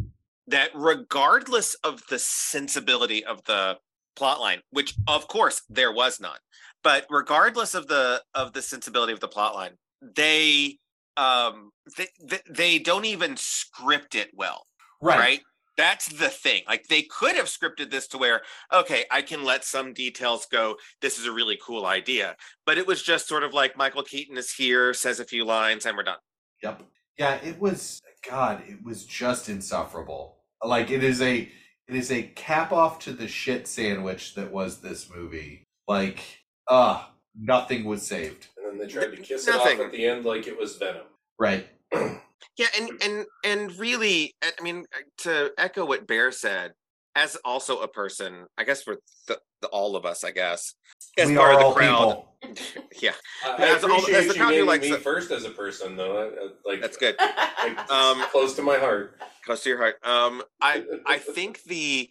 that regardless of the sensibility of the plot line, which of course there was none, but regardless of the of the sensibility of the plot line, they um they, they, they don't even script it well Right. right. That's the thing. Like they could have scripted this to where, okay, I can let some details go. This is a really cool idea. But it was just sort of like Michael Keaton is here, says a few lines, and we're done. Yep. Yeah, it was God, it was just insufferable. Like it is a it is a cap off to the shit sandwich that was this movie. Like, uh, nothing was saved. And then they tried to kiss Nothing. it off at the end like it was Venom. Right. Yeah, and and and really, I I mean, uh, to echo what Bear said, as also a person, I guess for the, the all of us, I guess, as we part are of the crowd. yeah, I, I As all- as appreciate the you crowd who naming me it. first as a person, though. I, I, like that's good. Like, Um, close to my heart. Close to your heart. Um, I I think the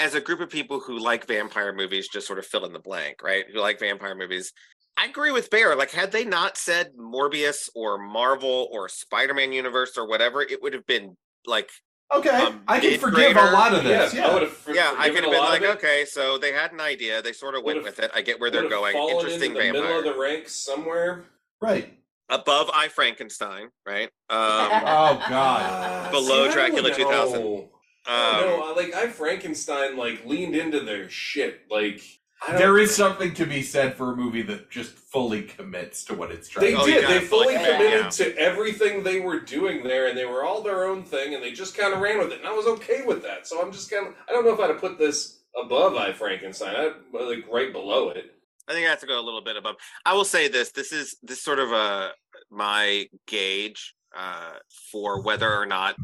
as a group of people who like vampire movies, just sort of fill in the blank, right? Who like vampire movies. I agree with Bear. Like, had they not said Morbius or Marvel or Spider-Man universe or whatever, it would have been like, Okay. Um, I can mid forgive a lot of yeah, this. I Yeah. would have. yeah, I could have been like, okay, so they had an idea, they sort of went Would've- with it. I get where they're going. Interesting into the vampire. middle of the ranks somewhere. Right. Above I Frankenstein, right? Um, Oh God. Below see, Dracula 2000. I um, know. I- Like I Frankenstein like leaned into their shit. Like I don't, There is something to be said for a movie that just fully commits to what it's trying They to do. you did. They fully fully commit, committed yeah. to everything they were doing there, and they were all their own thing, and they just kind of ran with it. And I was okay with that. So I'm just kind of. I don't know if I'd have put this above I Frankenstein. I like right below it. I think I have to go a little bit above. I will say this: this is this sort of a my gauge uh, for whether or not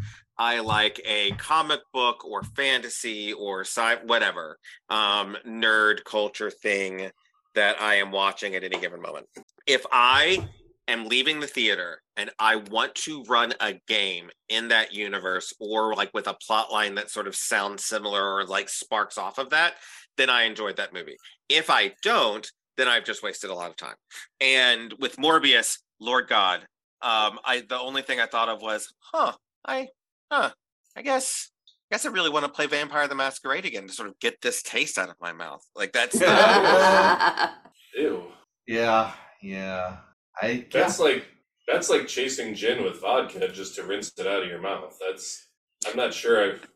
I like a comic book or fantasy or sci whatever um, nerd culture thing that I am watching at any given moment. If I am leaving the theater and I want to run a game in that universe or like with a plot line that sort of sounds similar or like sparks off of that, then I enjoyed that movie. If I don't, then I've just wasted a lot of time. And with Morbius, Lord God, um, I the only thing I thought of was, huh, I, huh, I guess guess I really want to play Vampire the Masquerade again to sort of get this taste out of my mouth. Like that's Ew. Yeah, yeah. I That's like that's like chasing gin with vodka just to rinse it out of your mouth. That's I'm not sure I've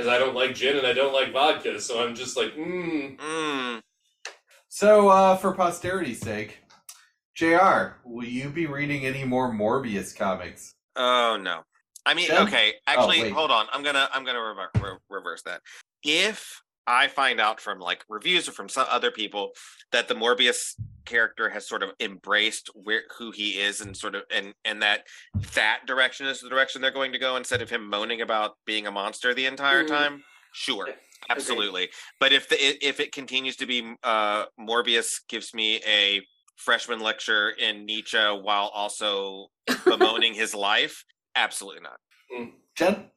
As I don't like gin and I don't like vodka, so I'm just like, mm. mm, So, uh, for posterity's sake, JR, will you be reading any more Morbius comics? oh no. I mean, Jen? okay. Actually, wait. hold on. I'm gonna I'm gonna rever- re- reverse that. If I find out from like reviews or from some other people that the Morbius character has sort of embraced where who he is and sort of and and that that direction is the direction they're going to go instead of him moaning about being a monster the entire Mhm. time, sure. Absolutely. But if the if it continues to be uh Morbius gives me a freshman lecture in Nietzsche while also bemoaning his life, absolutely not. Jen?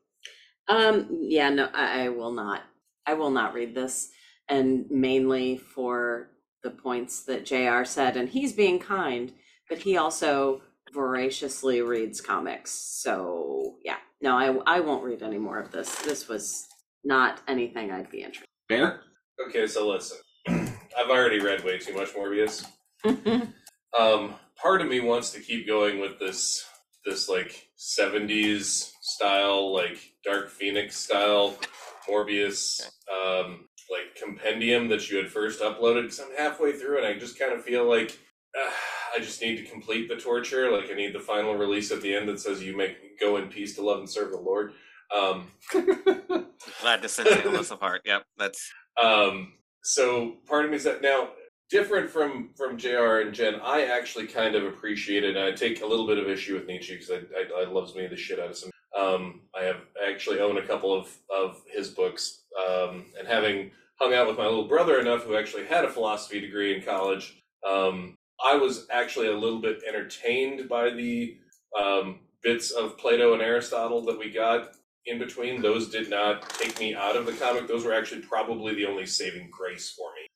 Um, yeah, no, I, I will not. I will not read this, and mainly for the points that Jr. said, and he's being kind, but he also voraciously reads comics. So yeah, no, I I won't read any more of this. This was not anything I'd be interested. Bear? Okay, so listen. I've already read way too much Morbius. in. Um, part of me wants to keep going with this this like 70s style, like Dark Phoenix style Morbius um like compendium that you had first uploaded because I'm halfway through and I just kind of feel like uh, I just need to complete the torture. Like I need the final release at the end that says you make go in peace to love and serve the Lord. Um, Glad to send Nicholas apart. Yep, that's Um, so part of me is that now different from from Jr. and Jen. I actually kind of appreciate it, I take a little bit of issue with Nietzsche because I, I, I loves me the shit out of some. Um, I have I actually own a couple of of his books, um, and having hung out with my little brother enough, who actually had a philosophy degree in college, um, I was actually a little bit entertained by the um, bits of Plato and Aristotle that we got in between. Those did not take me out of the comic. Those were actually probably the only saving grace for me.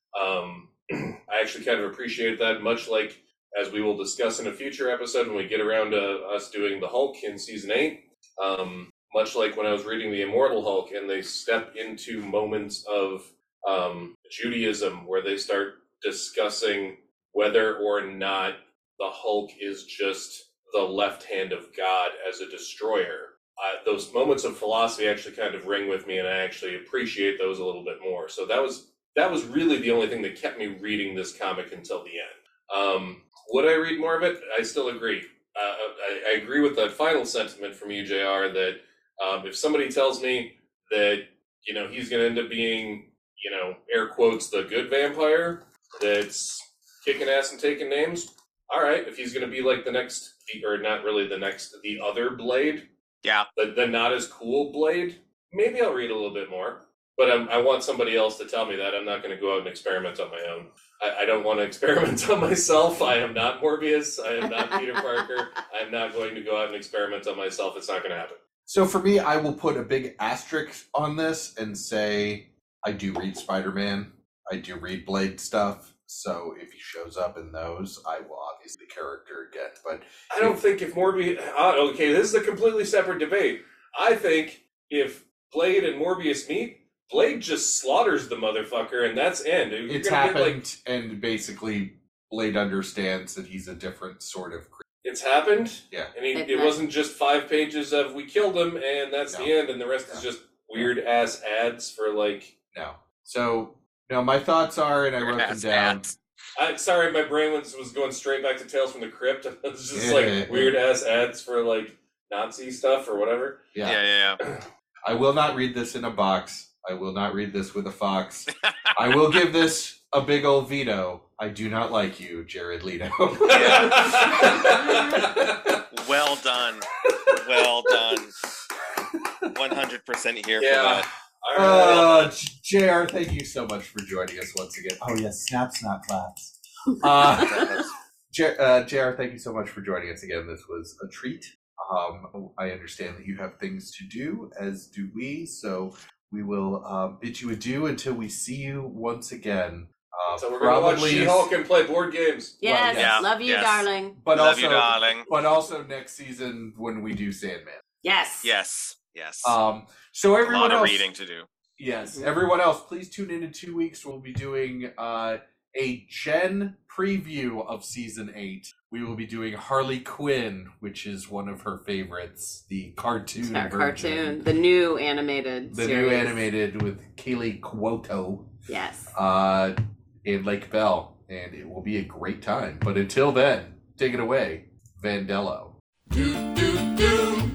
I actually kind of appreciate that, much like as we will discuss in a future episode when we get around to us doing the Hulk in season eight. Um, much like when I was reading the Immortal Hulk, and they step into moments of um, Judaism where they start discussing whether or not the Hulk is just the left hand of God as a destroyer. Uh, those moments of philosophy actually kind of ring with me, and I actually appreciate those a little bit more. So that was that was really the only thing that kept me reading this comic until the end. Um, would I read more of it? I still agree. Uh, I, I agree with that final sentiment from you, Jr. That um, if somebody tells me that you know he's going to end up being you know air quotes the good vampire that's kicking ass and taking names, all right. If he's going to be like the next, or not really the next, the other Blade, yeah. the, the not as cool Blade, maybe I'll read a little bit more. But I'm, I want somebody else to tell me that. I'm not going to go out and experiment on my own. I, I don't want to experiment on myself. I am not Morbius. I am not Peter Parker. I'm not going to go out and experiment on myself. It's not going to happen. So for me, I will put a big asterisk on this and say I do read Spider Man. I do read Blade stuff. So if he shows up in those, I will obviously the character again. But I don't think if Morbius. Uh, okay, this is a completely separate debate. I think if Blade and Morbius meet, Blade just slaughters the motherfucker, and that's end. You're it's gonna get, happened, and basically Blade understands that he's a different sort of creature. It's happened. Yeah. And he, It- it wasn't just five pages of we killed him and that's the end, and the rest is just weird ass ads for like. No. So no, my thoughts are, and I wrote them down. ads. I, sorry, my brain was, was going straight back to Tales from the Crypt. It's just Yeah. like weird ass ads for like Nazi stuff or whatever. Yeah. Yeah, yeah, yeah. I will not read this in a box. I will not read this with a fox. I will give this a big old veto. I do not like you, Jared Leto. Well done. Well done. 100% here yeah. for that. All right. Uh, JR, thank you so much for joining us once again. Oh yes, snap, snap, claps. Uh, J- uh, JR, thank you so much for joining us again. This was a treat. Um, I understand that you have things to do, as do we. So we will um, bid you adieu until we see you once again. Uh, so we're going to watch She-Hulk and play board games. Yes, well, yeah. love you, yes. darling. But love also, you, darling. But also next season when we do Sandman. Yes. Yes. Yes. Um, so everyone a lot of else, reading to do. Yes, everyone else, please tune in in two weeks. We'll be doing uh, a Gen preview of season eight we will be doing Harley Quinn, which is one of her favorites, the cartoon version. cartoon, the new animated, the series. new animated with Kaley Cuoco. Yes. Uh, in Lake Bell, and it will be a great time. But until then, take it away, Vandello. Do do do.